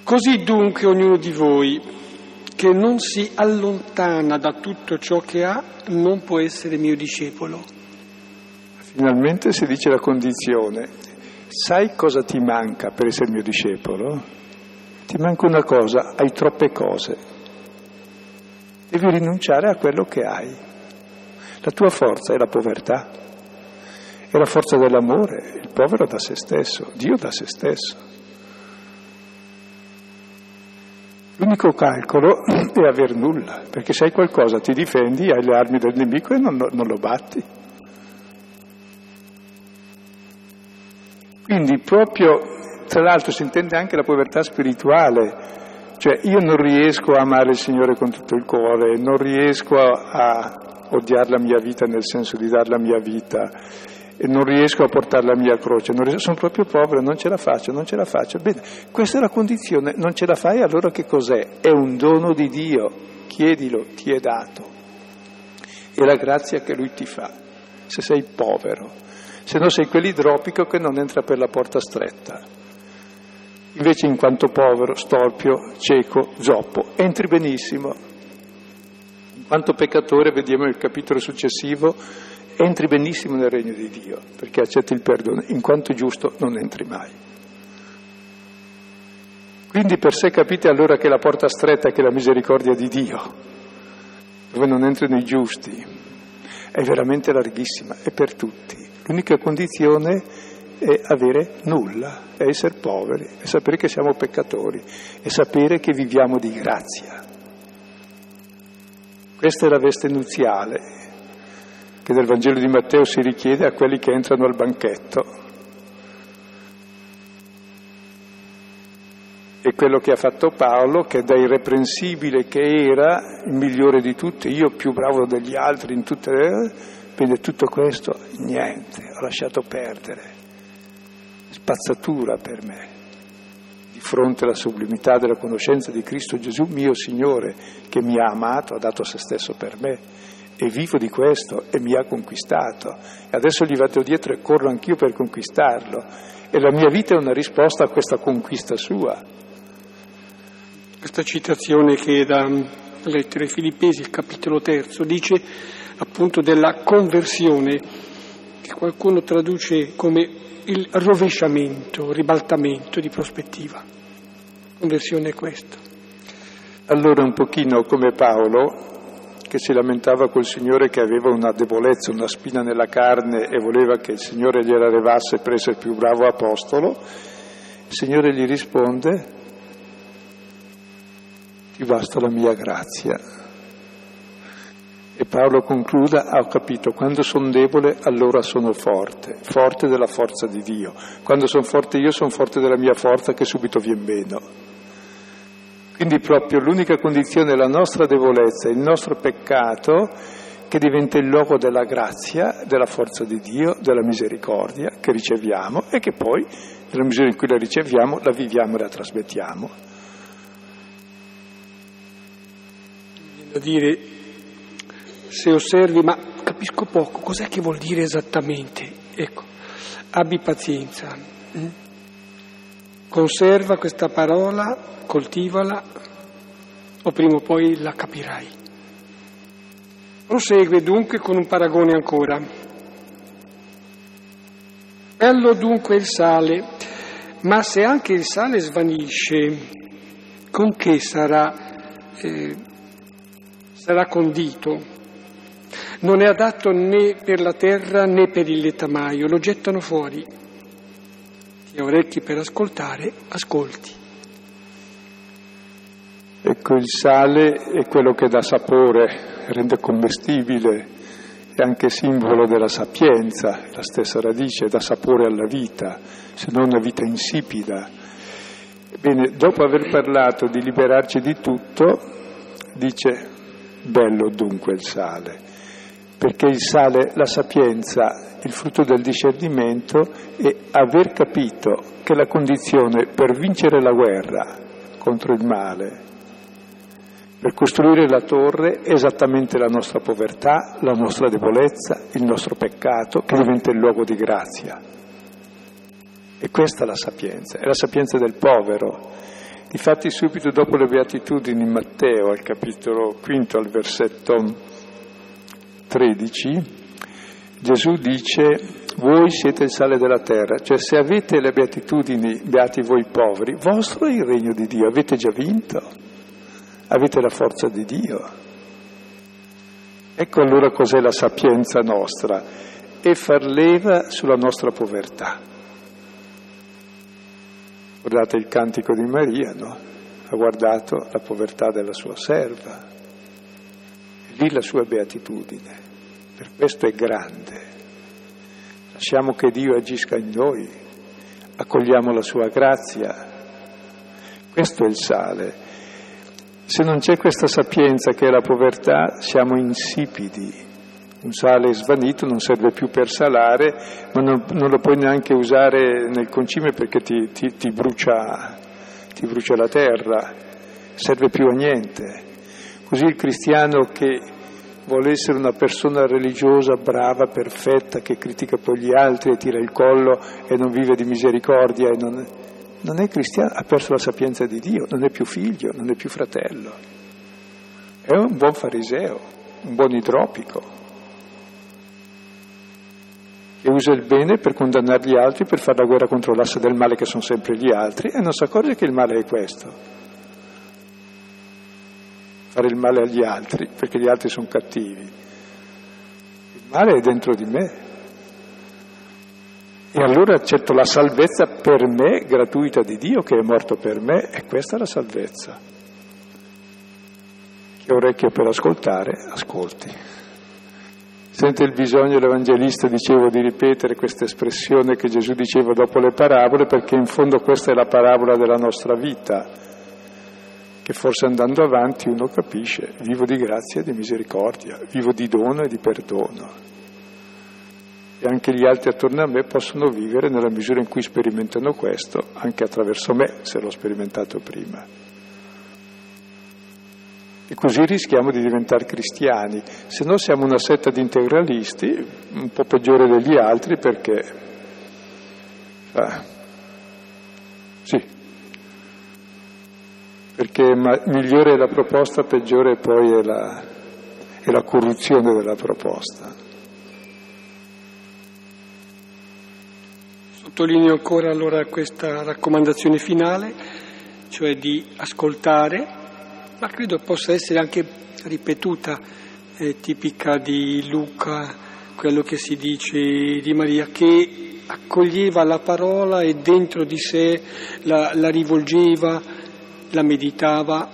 Così dunque ognuno di voi che non si allontana da tutto ciò che ha non può essere mio discepolo. Finalmente si dice la condizione. Sai cosa ti manca per essere mio discepolo? Ti manca una cosa, hai troppe cose. Devi rinunciare a quello che hai. La tua forza è la povertà, è la forza dell'amore, il povero da se stesso, Dio da se stesso. L'unico calcolo è aver nulla, perché se hai qualcosa ti difendi, hai le armi del nemico e non, non lo batti. Quindi proprio, tra l'altro si intende anche la povertà spirituale, cioè io non riesco a amare il Signore con tutto il cuore, non riesco a, odiare la mia vita nel senso di dare la mia vita, e non riesco a portare la mia croce, riesco, sono proprio povero, non ce la faccio, non ce la faccio. Bene, questa è la condizione, non ce la fai, allora che cos'è? È un dono di Dio, chiedilo, ti è dato. È la grazia che Lui ti fa, se sei povero, se no sei quell'idropico che non entra per la porta stretta. Invece in quanto povero, storpio, cieco, zoppo, entri benissimo. In quanto peccatore, vediamo il capitolo successivo, entri benissimo nel regno di Dio, perché accetti il perdono. In quanto giusto non entri mai. Quindi per sé capite allora che la porta stretta che è la misericordia di Dio, dove non entrano i giusti, è veramente larghissima, è per tutti. L'unica condizione è avere nulla, è essere poveri, è sapere che siamo peccatori, è sapere che viviamo di grazia. Questa è la veste nuziale che nel Vangelo di Matteo si richiede a quelli che entrano al banchetto. E quello che ha fatto Paolo, che da irreprensibile che era, il migliore di tutti, io più bravo degli altri in tutte le... Vede tutto questo, niente, ho lasciato perdere. Spazzatura per me. Di fronte alla sublimità della conoscenza di Cristo Gesù, mio Signore, che mi ha amato, ha dato se stesso per me e vivo di questo e mi ha conquistato. E adesso gli vado dietro e corro anch'io per conquistarlo. E la mia vita è una risposta a questa conquista sua. Questa citazione che da lettere Filippesi, il capitolo terzo, dice appunto della conversione, che qualcuno traduce come il rovesciamento, ribaltamento di prospettiva. Conversione è questo. Allora un pochino come Paolo, che si lamentava col Signore che aveva una debolezza, una spina nella carne e voleva che il Signore gliela levasse per essere più bravo apostolo, il Signore gli risponde, ti basta la mia grazia. E Paolo concluda, ah, ho capito, quando sono debole allora sono forte, forte della forza di Dio. Quando sono forte io sono forte della mia forza che subito viene meno. Quindi proprio l'unica condizione è la nostra debolezza, il nostro peccato che diventa il luogo della grazia, della forza di Dio, della misericordia che riceviamo e che poi, nella misura in cui la riceviamo, la viviamo e la trasmettiamo. Viene dire se osservi, ma capisco poco, cos'è che vuol dire esattamente? Ecco, abbi pazienza? Conserva questa parola, coltivala, o prima o poi la capirai. Prosegue dunque con un paragone ancora. Bello dunque il sale, ma se anche il sale svanisce, con che sarà, eh, sarà condito? non è adatto né per la terra né per il letamaio, lo gettano fuori. Ha orecchi per ascoltare, ascolti. Ecco, il sale è quello che dà sapore, rende commestibile, è anche simbolo della sapienza, la stessa radice, dà sapore alla vita, se non una vita insipida. Bene, dopo aver parlato di liberarci di tutto, dice, bello dunque il sale perché il sale, la sapienza, il frutto del discernimento è aver capito che la condizione per vincere la guerra contro il male, per costruire la torre è esattamente la nostra povertà, la nostra debolezza, il nostro peccato che diventa il luogo di grazia. E questa è la sapienza, è la sapienza del povero. Difatti subito dopo le beatitudini in Matteo, al capitolo quinto, al versetto 13, Gesù dice, voi siete il sale della terra, cioè se avete le beatitudini, beati voi poveri, vostro è il regno di Dio, avete già vinto, avete la forza di Dio. Ecco allora cos'è la sapienza nostra, è far leva sulla nostra povertà. Guardate il cantico di Maria, no? Ha guardato la povertà della sua serva, lì la sua beatitudine. Per questo è grande. Lasciamo che Dio agisca in noi, accogliamo la sua grazia. Questo è il sale. Se non c'è questa sapienza che è la povertà, siamo insipidi. Un sale svanito non serve più per salare, ma non, non lo puoi neanche usare nel concime perché ti, ti, ti, brucia, ti brucia la terra, serve più a niente. Così il cristiano che vuole essere una persona religiosa, brava, perfetta, che critica poi gli altri e tira il collo e non vive di misericordia, non... non è cristiano, ha perso la sapienza di Dio, non è più figlio, non è più fratello. È un buon fariseo, un buon idropico, che usa il bene per condannare gli altri, per fare la guerra contro l'asse del male che sono sempre gli altri e non si accorge che il male è questo. Fare il male agli altri perché gli altri sono cattivi. Il male è dentro di me. E allora accetto la salvezza per me, gratuita di Dio che è morto per me, e questa è la salvezza. Chi ha orecchio per ascoltare, ascolti. Sente il bisogno l'Evangelista, dicevo, di ripetere questa espressione che Gesù diceva dopo le parabole, perché in fondo questa è la parabola della nostra vita, che forse andando avanti uno capisce, vivo di grazia e di misericordia, vivo di dono e di perdono. E anche gli altri attorno a me possono vivere nella misura in cui sperimentano questo, anche attraverso me, se l'ho sperimentato prima. E così rischiamo di diventare cristiani, se no siamo una setta di integralisti, un po' peggiore degli altri perché... Ah, sì, perché migliore è la proposta, peggiore poi è la, è la corruzione della proposta. Sottolineo ancora allora questa raccomandazione finale, cioè di ascoltare ma credo possa essere anche ripetuta, eh, tipica di Luca, quello che si dice di Maria, che accoglieva la parola e dentro di sé la, la rivolgeva, la meditava,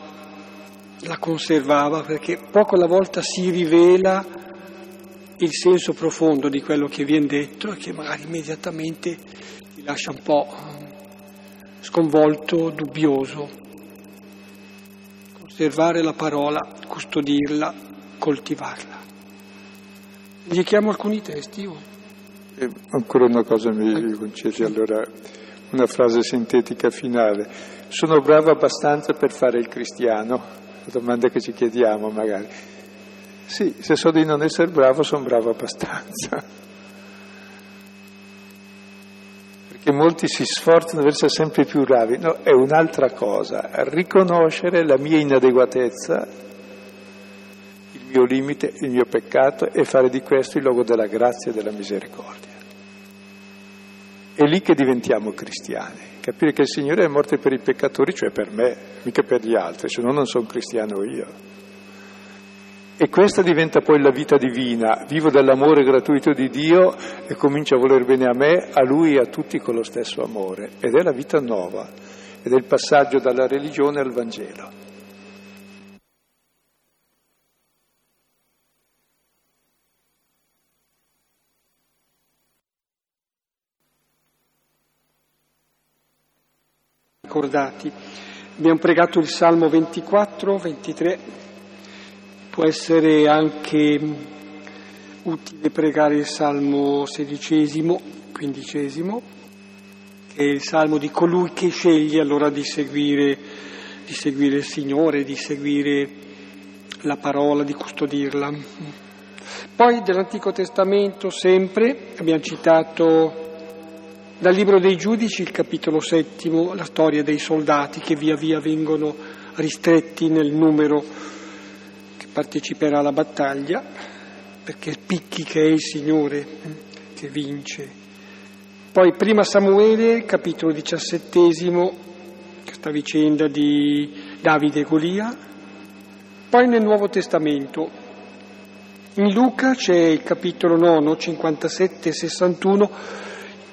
la conservava, perché poco alla volta si rivela il senso profondo di quello che viene detto e che magari immediatamente ti lascia un po' sconvolto, dubbioso osservare la parola, custodirla, coltivarla. Gli chiamo alcuni testi. Oh. Ancora una cosa mi concedi, allora una frase sintetica finale. Sono bravo abbastanza per fare il cristiano? La domanda che ci chiediamo magari. Sì, se so di non essere bravo, sono bravo abbastanza. che molti si sforzano di essere sempre più bravi, no, è un'altra cosa, riconoscere la mia inadeguatezza, il mio limite, il mio peccato e fare di questo il luogo della grazia e della misericordia. È lì che diventiamo cristiani, capire che il Signore è morto per i peccatori, cioè per me, mica per gli altri, se no non sono cristiano io. E questa diventa poi la vita divina, vivo dell'amore gratuito di Dio e comincio a voler bene a me, a Lui e a tutti con lo stesso amore. Ed è la vita nuova, ed è il passaggio dalla religione al Vangelo. Ricordati. Abbiamo pregato il Salmo 24, 23 Può essere anche utile pregare il Salmo sedicesimo, quindicesimo, che è il Salmo di colui che sceglie allora di seguire, di seguire il Signore, di seguire la parola, di custodirla. Poi dell'Antico Testamento sempre abbiamo citato dal Libro dei Giudici il capitolo settimo, la storia dei soldati che via via vengono ristretti nel numero parteciperà alla battaglia, perché picchi che è il Signore eh, che vince. Poi prima Samuele, capitolo diciassettesimo, questa vicenda di Davide e Golia. Poi nel Nuovo Testamento, in Luca c'è il capitolo 9, 57 e 61,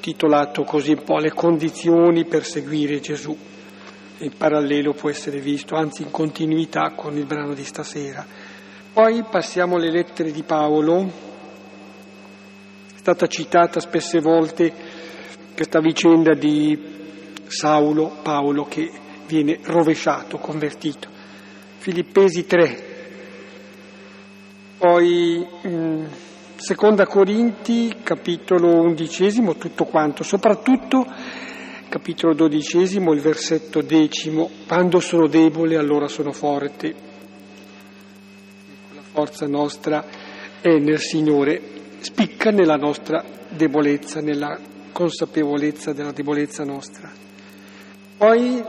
titolato così un po' Le condizioni per seguire Gesù. In parallelo può essere visto, anzi in continuità con il brano di stasera. Poi passiamo alle lettere di Paolo, è stata citata spesse volte questa vicenda di Saulo, Paolo che viene rovesciato, convertito. Filippesi 3, poi mh, Seconda Corinti, capitolo undicesimo, tutto quanto, soprattutto capitolo dodicesimo, il versetto decimo, quando sono debole allora sono forte forza nostra è nel Signore, spicca nella nostra debolezza, nella consapevolezza della debolezza nostra. Poi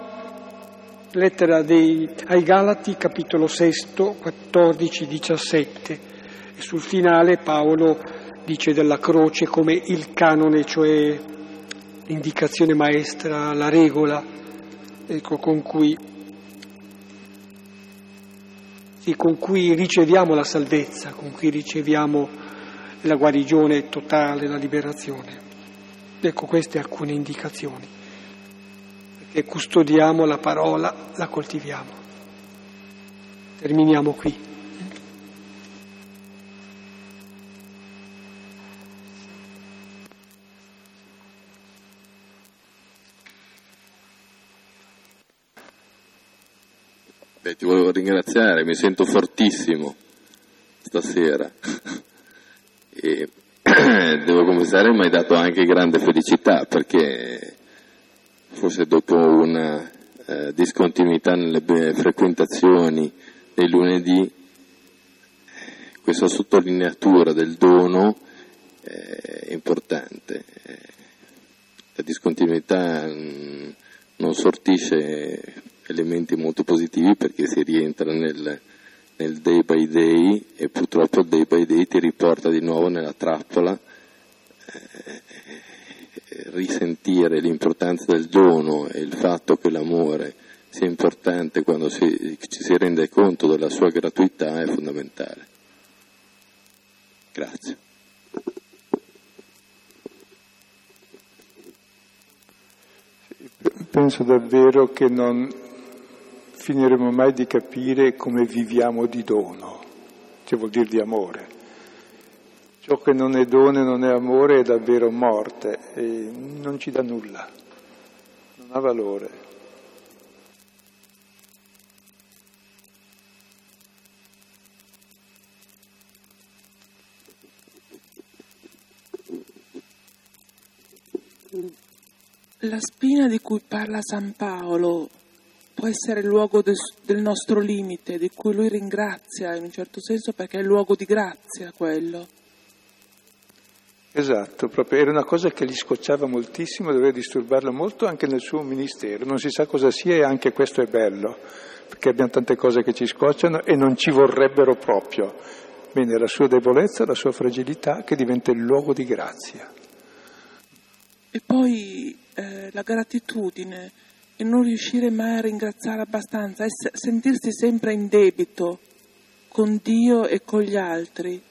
lettera dei, ai Galati, capitolo 6, 14, 17. E sul finale Paolo dice della croce come il canone, cioè l'indicazione maestra, la regola ecco, con, cui, sì, con cui riceviamo la salvezza, con cui riceviamo la guarigione totale, la liberazione. Ecco queste alcune indicazioni e custodiamo la parola, la coltiviamo. Terminiamo qui. Beh, ti volevo ringraziare, mi sento fortissimo stasera e devo confessare mi hai dato anche grande felicità perché forse dopo una eh, discontinuità nelle frequentazioni dei lunedì, questa sottolineatura del dono è importante. La discontinuità mm, non sortisce elementi molto positivi perché si rientra nel, nel day by day e purtroppo il day by day ti riporta di nuovo nella trappola eh, risentire l'importanza del dono e il fatto che l'amore sia importante quando si, ci si rende conto della sua gratuità è fondamentale. Grazie. Penso davvero che non finiremo mai di capire come viviamo di dono, cioè vuol dire di amore. Ciò che non è dono e non è amore è davvero morte e non ci dà nulla, non ha valore. La spina di cui parla San Paolo può essere il luogo del, del nostro limite, di cui lui ringrazia in un certo senso perché è il luogo di grazia quello. Esatto, proprio era una cosa che gli scocciava moltissimo, doveva disturbarlo molto anche nel suo ministero. Non si sa cosa sia e anche questo è bello, perché abbiamo tante cose che ci scocciano e non ci vorrebbero proprio. Bene, la sua debolezza, la sua fragilità che diventa il luogo di grazia. E poi eh, la gratitudine e non riuscire mai a ringraziare abbastanza, sentirsi sempre in debito con Dio e con gli altri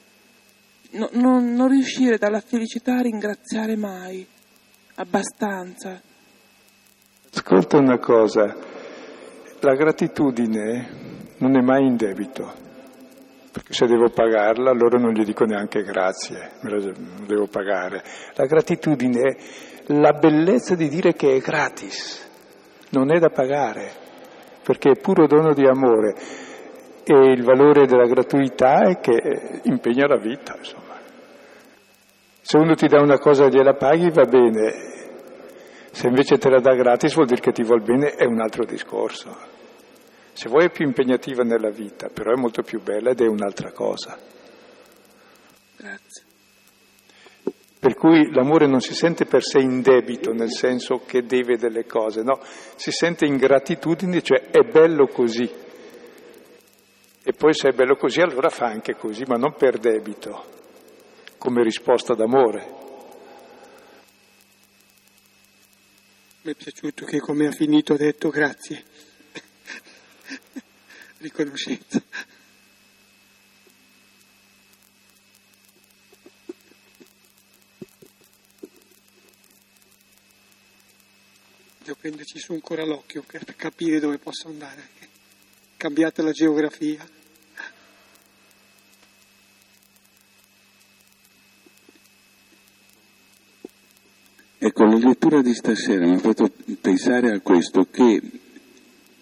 no, non, non riuscire dalla felicità a ringraziare mai abbastanza. Ascolta una cosa, la gratitudine non è mai in debito, perché se devo pagarla allora non gli dico neanche grazie, me la devo pagare. La gratitudine è la bellezza di dire che è gratis, non è da pagare, perché è puro dono di amore e il valore della gratuità è che impegna la vita, insomma. Se uno ti dà una cosa e gliela paghi va bene, se invece te la dà gratis vuol dire che ti vuol bene, è un altro discorso. Se vuoi è più impegnativa nella vita, però è molto più bella ed è un'altra cosa. Grazie. Per cui l'amore non si sente per sé in debito, nel senso che deve delle cose, no, si sente in gratitudine, cioè è bello così. E poi se è bello così allora fa anche così, ma non per debito come risposta d'amore. Mi è piaciuto che come ha finito ha detto grazie, riconoscenza. Prenderci su ancora l'occhio per capire dove posso andare. Cambiate la geografia. Ecco, la lettura di stasera mi ha fatto pensare a questo, che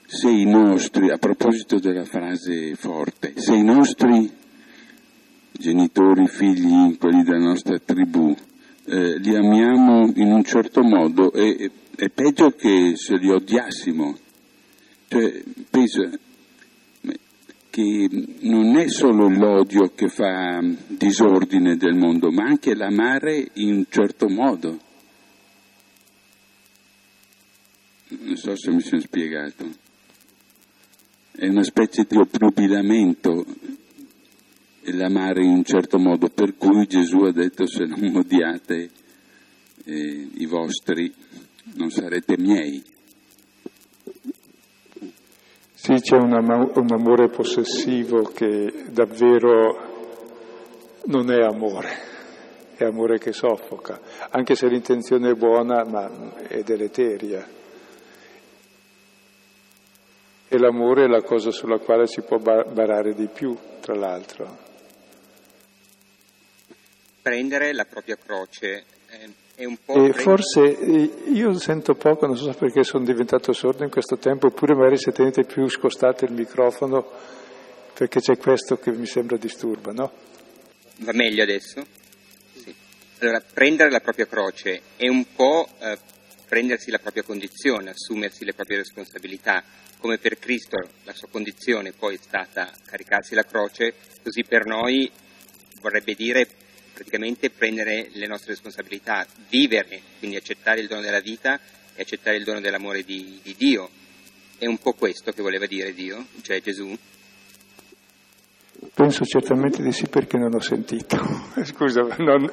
se i nostri, a proposito della frase forte, se i nostri genitori, figli, quelli della nostra tribù, eh, li amiamo in un certo modo, è, è peggio che se li odiassimo. Cioè, penso che non è solo l'odio che fa disordine del mondo, ma anche l'amare in un certo modo. non so se mi sono spiegato, è una specie di obnubilamento l'amare in un certo modo, per cui Gesù ha detto se non odiate eh, i vostri non sarete miei. Sì, c'è un, am- un amore possessivo che davvero non è amore, è amore che soffoca, anche se l'intenzione è buona ma è deleteria. E l'amore è la cosa sulla quale si può barare di più, tra l'altro. Prendere la propria croce è un po'... E forse io sento poco, non so perché sono diventato sordo in questo tempo, oppure magari se tenete più scostate il microfono perché c'è questo che mi sembra disturba, no? Va meglio adesso? Sì. Allora, prendere la propria croce è un po' eh, prendersi la propria condizione, assumersi le proprie responsabilità, come per Cristo la sua condizione poi è stata caricarsi la croce, così per noi vorrebbe dire praticamente prendere le nostre responsabilità, viverne, quindi accettare il dono della vita e accettare il dono dell'amore di, di Dio. È un po' questo che voleva dire Dio, cioè Gesù? Penso certamente di sì perché non ho sentito. Scusa, non...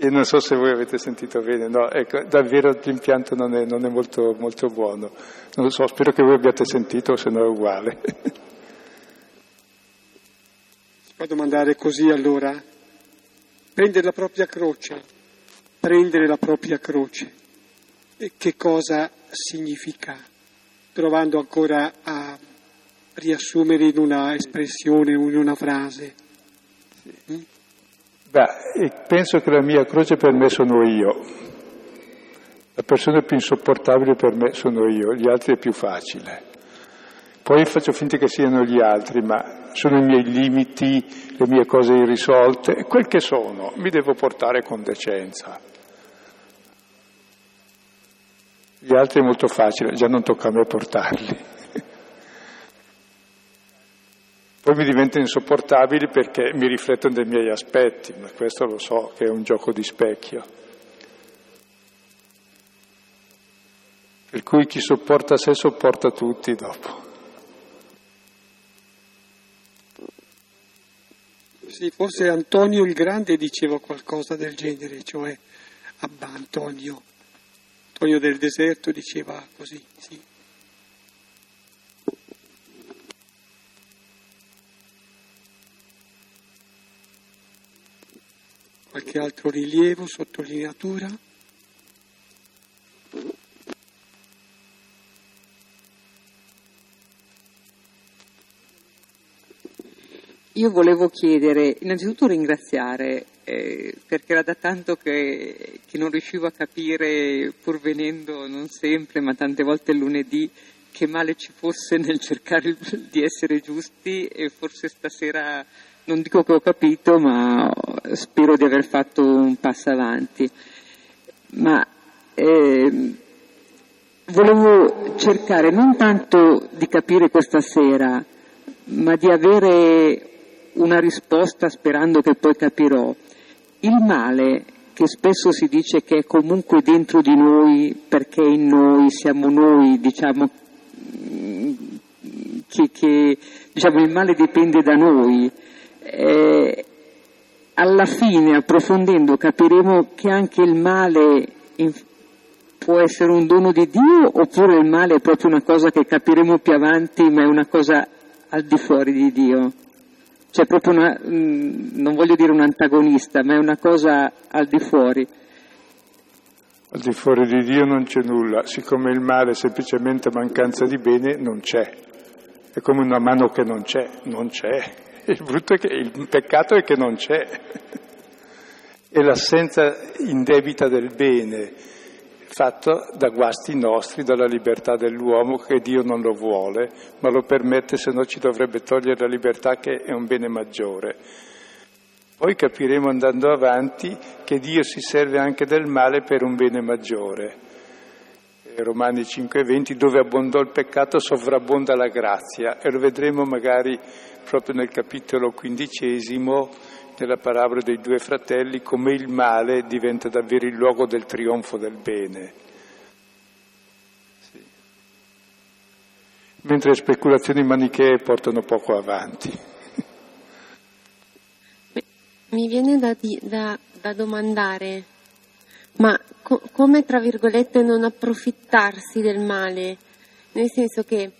e non so se voi avete sentito bene, no, ecco, davvero l'impianto non è, non è molto, molto buono. Non lo so, spero che voi abbiate sentito, se no è uguale. Può domandare così allora? Prendere la propria croce, prendere la propria croce. E che cosa significa? Provando ancora a riassumere in una espressione in una frase. Mm? Beh, penso che la mia croce per me sono io. La persona più insopportabile per me sono io, gli altri è più facile. Poi faccio finta che siano gli altri, ma sono i miei limiti, le mie cose irrisolte, quel che sono mi devo portare con decenza. Gli altri è molto facile, già non tocca a me portarli. Poi mi diventano insopportabili perché mi riflettono dei miei aspetti, ma questo lo so che è un gioco di specchio. Per cui chi sopporta sé sopporta tutti dopo. Sì, forse Antonio il Grande diceva qualcosa del genere, cioè Abba Antonio, Antonio del deserto diceva così, sì. Qualche altro rilievo, sottolineatura? Io volevo chiedere, innanzitutto ringraziare, eh, perché era da tanto che, che, non riuscivo a capire, pur venendo non sempre, ma tante volte il lunedì, che male ci fosse nel cercare di essere giusti e forse stasera non dico che ho capito, ma spero di aver fatto un passo avanti. Ma eh, volevo cercare non tanto di capire questa sera, ma di avere una risposta sperando che poi capirò. Il male, che spesso si dice che è comunque dentro di noi, perché in noi, siamo noi, diciamo, che, che diciamo, il male dipende da noi, eh, alla fine, approfondendo, capiremo che anche il male in, può essere un dono di Dio oppure il male è proprio una cosa che capiremo più avanti, ma è una cosa al di fuori di Dio. C'è proprio una, mm, non voglio dire un antagonista, ma è una cosa al di fuori. Al di fuori di Dio non c'è nulla, siccome il male è semplicemente mancanza di bene, non c'è. È come una mano che non c'è, non c'è. Il brutto è che il peccato è che non c'è. È l'assenza indebita del bene, fatto da guasti nostri, dalla libertà dell'uomo che Dio non lo vuole, ma lo permette, se no ci dovrebbe togliere la libertà che è un bene maggiore. Poi capiremo andando avanti che Dio si serve anche del male per un bene maggiore. Romani 5:20, dove abbondò il peccato sovrabbonda la grazia e lo vedremo magari proprio nel capitolo quindicesimo nella parabola dei due fratelli come il male diventa davvero il luogo del trionfo del bene. Sì. Mentre le speculazioni manichee portano poco avanti. Mi viene da, da, da domandare, ma co- come tra virgolette non approfittarsi del male? Nel senso che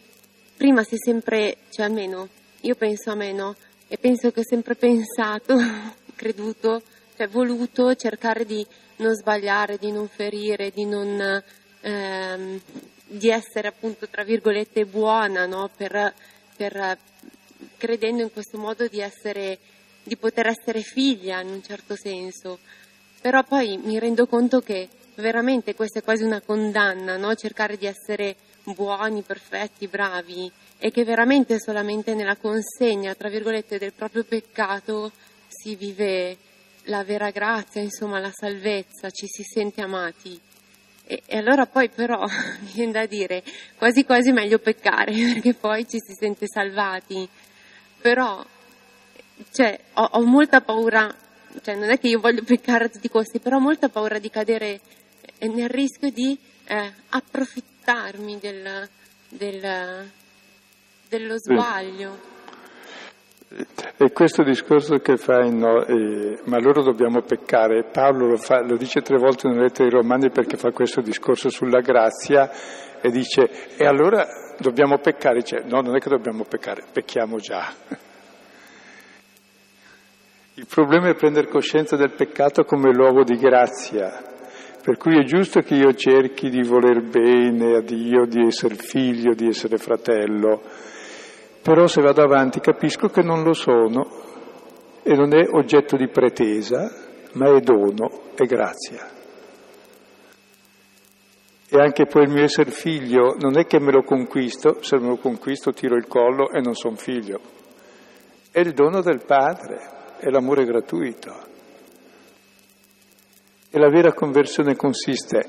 prima si è sempre, cioè almeno, io penso a meno, e penso che ho sempre pensato, creduto, cioè voluto cercare di non sbagliare, di non ferire, di non ehm, di essere appunto tra virgolette buona, no? per, per, credendo in questo modo di, essere, di poter essere figlia in un certo senso. Però poi mi rendo conto che veramente questa è quasi una condanna, no? cercare di essere buoni, perfetti, bravi e che veramente solamente nella consegna, tra virgolette, del proprio peccato si vive la vera grazia, insomma la salvezza, ci si sente amati. E, e allora poi però viene da dire quasi quasi meglio peccare perché poi ci si sente salvati. Però cioè, ho, ho, molta paura, cioè non è che io voglio peccare a tutti i costi, però ho molta paura di cadere eh, nel rischio di eh, approfittarmi del, del, dello sbaglio. E questo discorso che fai, no, eh, ma loro dobbiamo peccare, Paolo lo, fa, lo, dice tre volte nella lettera ai Romani perché fa questo discorso sulla grazia e dice, e allora dobbiamo peccare? Dice, no, non è che dobbiamo peccare, pecchiamo già. Il problema è prendere coscienza del peccato come luogo di grazia, per cui è giusto che io cerchi di voler bene a Dio, di essere figlio, di essere fratello, però se vado avanti capisco che non lo sono e non è oggetto di pretesa, ma è dono, è grazia. E anche poi il mio essere figlio non è che me lo conquisto, se me lo conquisto tiro il collo e non sono figlio. È il dono del Padre, è l'amore gratuito. E la vera conversione consiste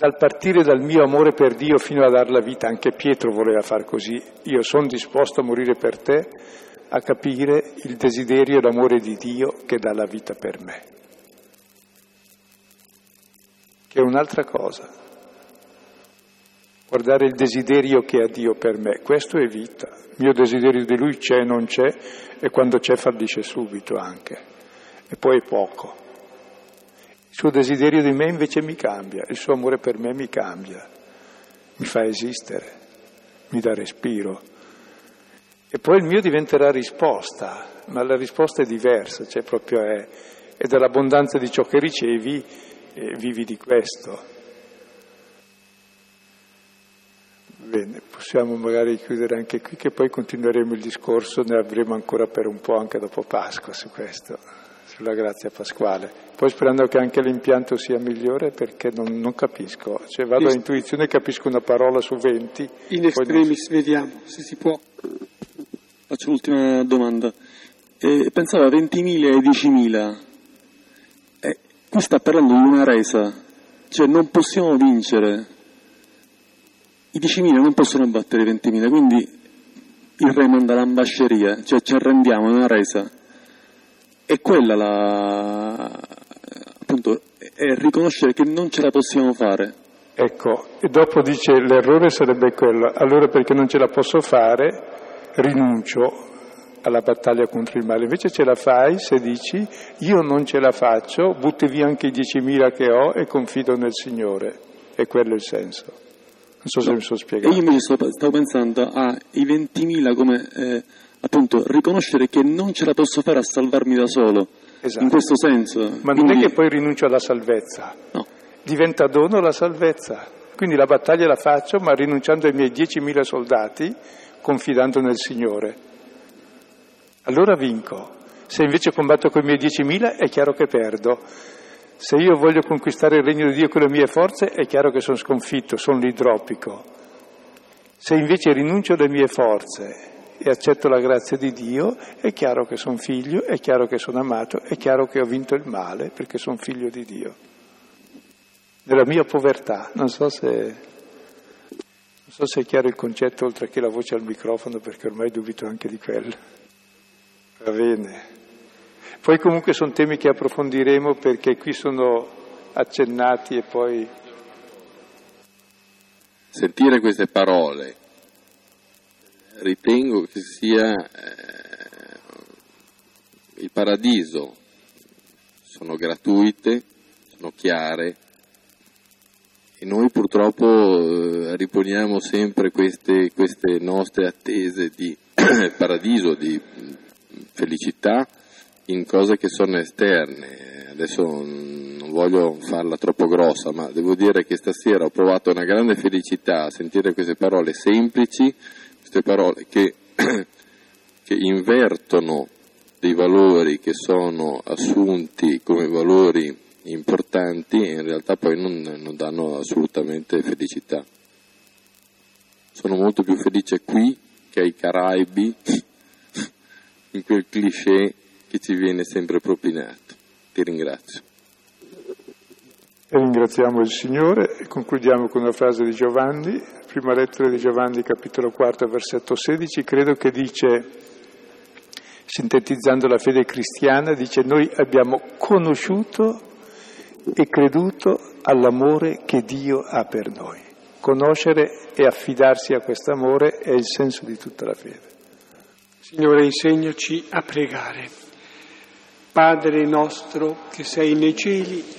dal partire dal mio amore per Dio fino a dar la vita, anche Pietro voleva far così, io sono disposto a morire per te, a capire il desiderio e l'amore di Dio che dà la vita per me, che è un'altra cosa. Guardare il desiderio che ha Dio per me, questo è vita. Il mio desiderio di Lui c'è, non c'è, e quando c'è fallisce subito anche, e poi è poco. Suo desiderio di me invece mi cambia, il suo amore per me mi cambia, mi fa esistere, mi dà respiro. E poi il mio diventerà risposta, ma la risposta è diversa, cioè proprio è, è dall'abbondanza di ciò che ricevi e vivi di questo. Bene, possiamo magari chiudere anche qui, che poi continueremo il discorso, ne avremo ancora per un po' anche dopo Pasqua su questo sulla grazia pasquale. Poi sperando che anche l'impianto sia migliore perché non, non capisco, cioè vado a intuizione e capisco una parola su 20. In estremis non... vediamo se si può. Faccio l'ultima domanda. Eh, pensavo a 20.000 e 10.000. Eh, qui sta parlando di una resa, cioè non possiamo vincere. I 10.000 non possono battere i 20.000, quindi il re manda l'ambasceria, cioè ci arrendiamo, è una resa è quella la, appunto, è riconoscere che non ce la possiamo fare. Ecco, e dopo dice l'errore sarebbe quello, allora perché non ce la posso fare, rinuncio alla battaglia contro il male. Invece ce la fai se dici io non ce la faccio, butti via anche i 10.000 che ho e confido nel Signore. E quello è il senso. Non so se no, mi sono spiegato. Io invece stavo, stavo pensando ai 20.000 come eh, appunto riconoscere che non ce la posso fare a salvarmi da solo, esatto. in questo senso. Ma Quindi... non è che poi rinuncio alla salvezza, no. diventa dono la salvezza. Quindi la battaglia la faccio, ma rinunciando ai miei 10.000 soldati, confidando nel Signore. Allora vinco. Se invece combatto con i miei 10.000 è chiaro che perdo. Se io voglio conquistare il regno di Dio con le mie forze è chiaro che sono sconfitto, sono l'idropico. Se invece rinuncio alle mie forze e accetto la grazia di Dio, è chiaro che sono figlio, è chiaro che sono amato, è chiaro che ho vinto il male perché sono figlio di Dio. Nella mia povertà, non so se, non so se è chiaro il concetto oltre che la voce al microfono perché ormai dubito anche di quello. Va bene. Poi comunque sono temi che approfondiremo perché qui sono accennati e poi... Sentire queste parole ritengo che sia eh, il paradiso, sono gratuite, sono chiare e noi purtroppo eh, riponiamo sempre queste, queste nostre attese di paradiso, di felicità in cose che sono esterne. Adesso non voglio farla troppo grossa, ma devo dire che stasera ho provato una grande felicità a sentire queste parole semplici, queste parole che, che invertono dei valori che sono assunti come valori importanti e in realtà poi non, non danno assolutamente felicità. Sono molto più felice qui che ai Caraibi, in quel cliché che ci viene sempre propinato. Ti ringrazio. Ringraziamo il Signore e concludiamo con una frase di Giovanni, prima lettera di Giovanni, capitolo 4, versetto 16, credo che dice, sintetizzando la fede cristiana, dice noi abbiamo conosciuto e creduto all'amore che Dio ha per noi. Conoscere e affidarsi a questo amore è il senso di tutta la fede. Signore, insegnaci a pregare. Padre nostro che sei nei cieli,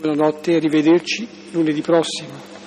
Buonanotte, arrivederci lunedì prossimo.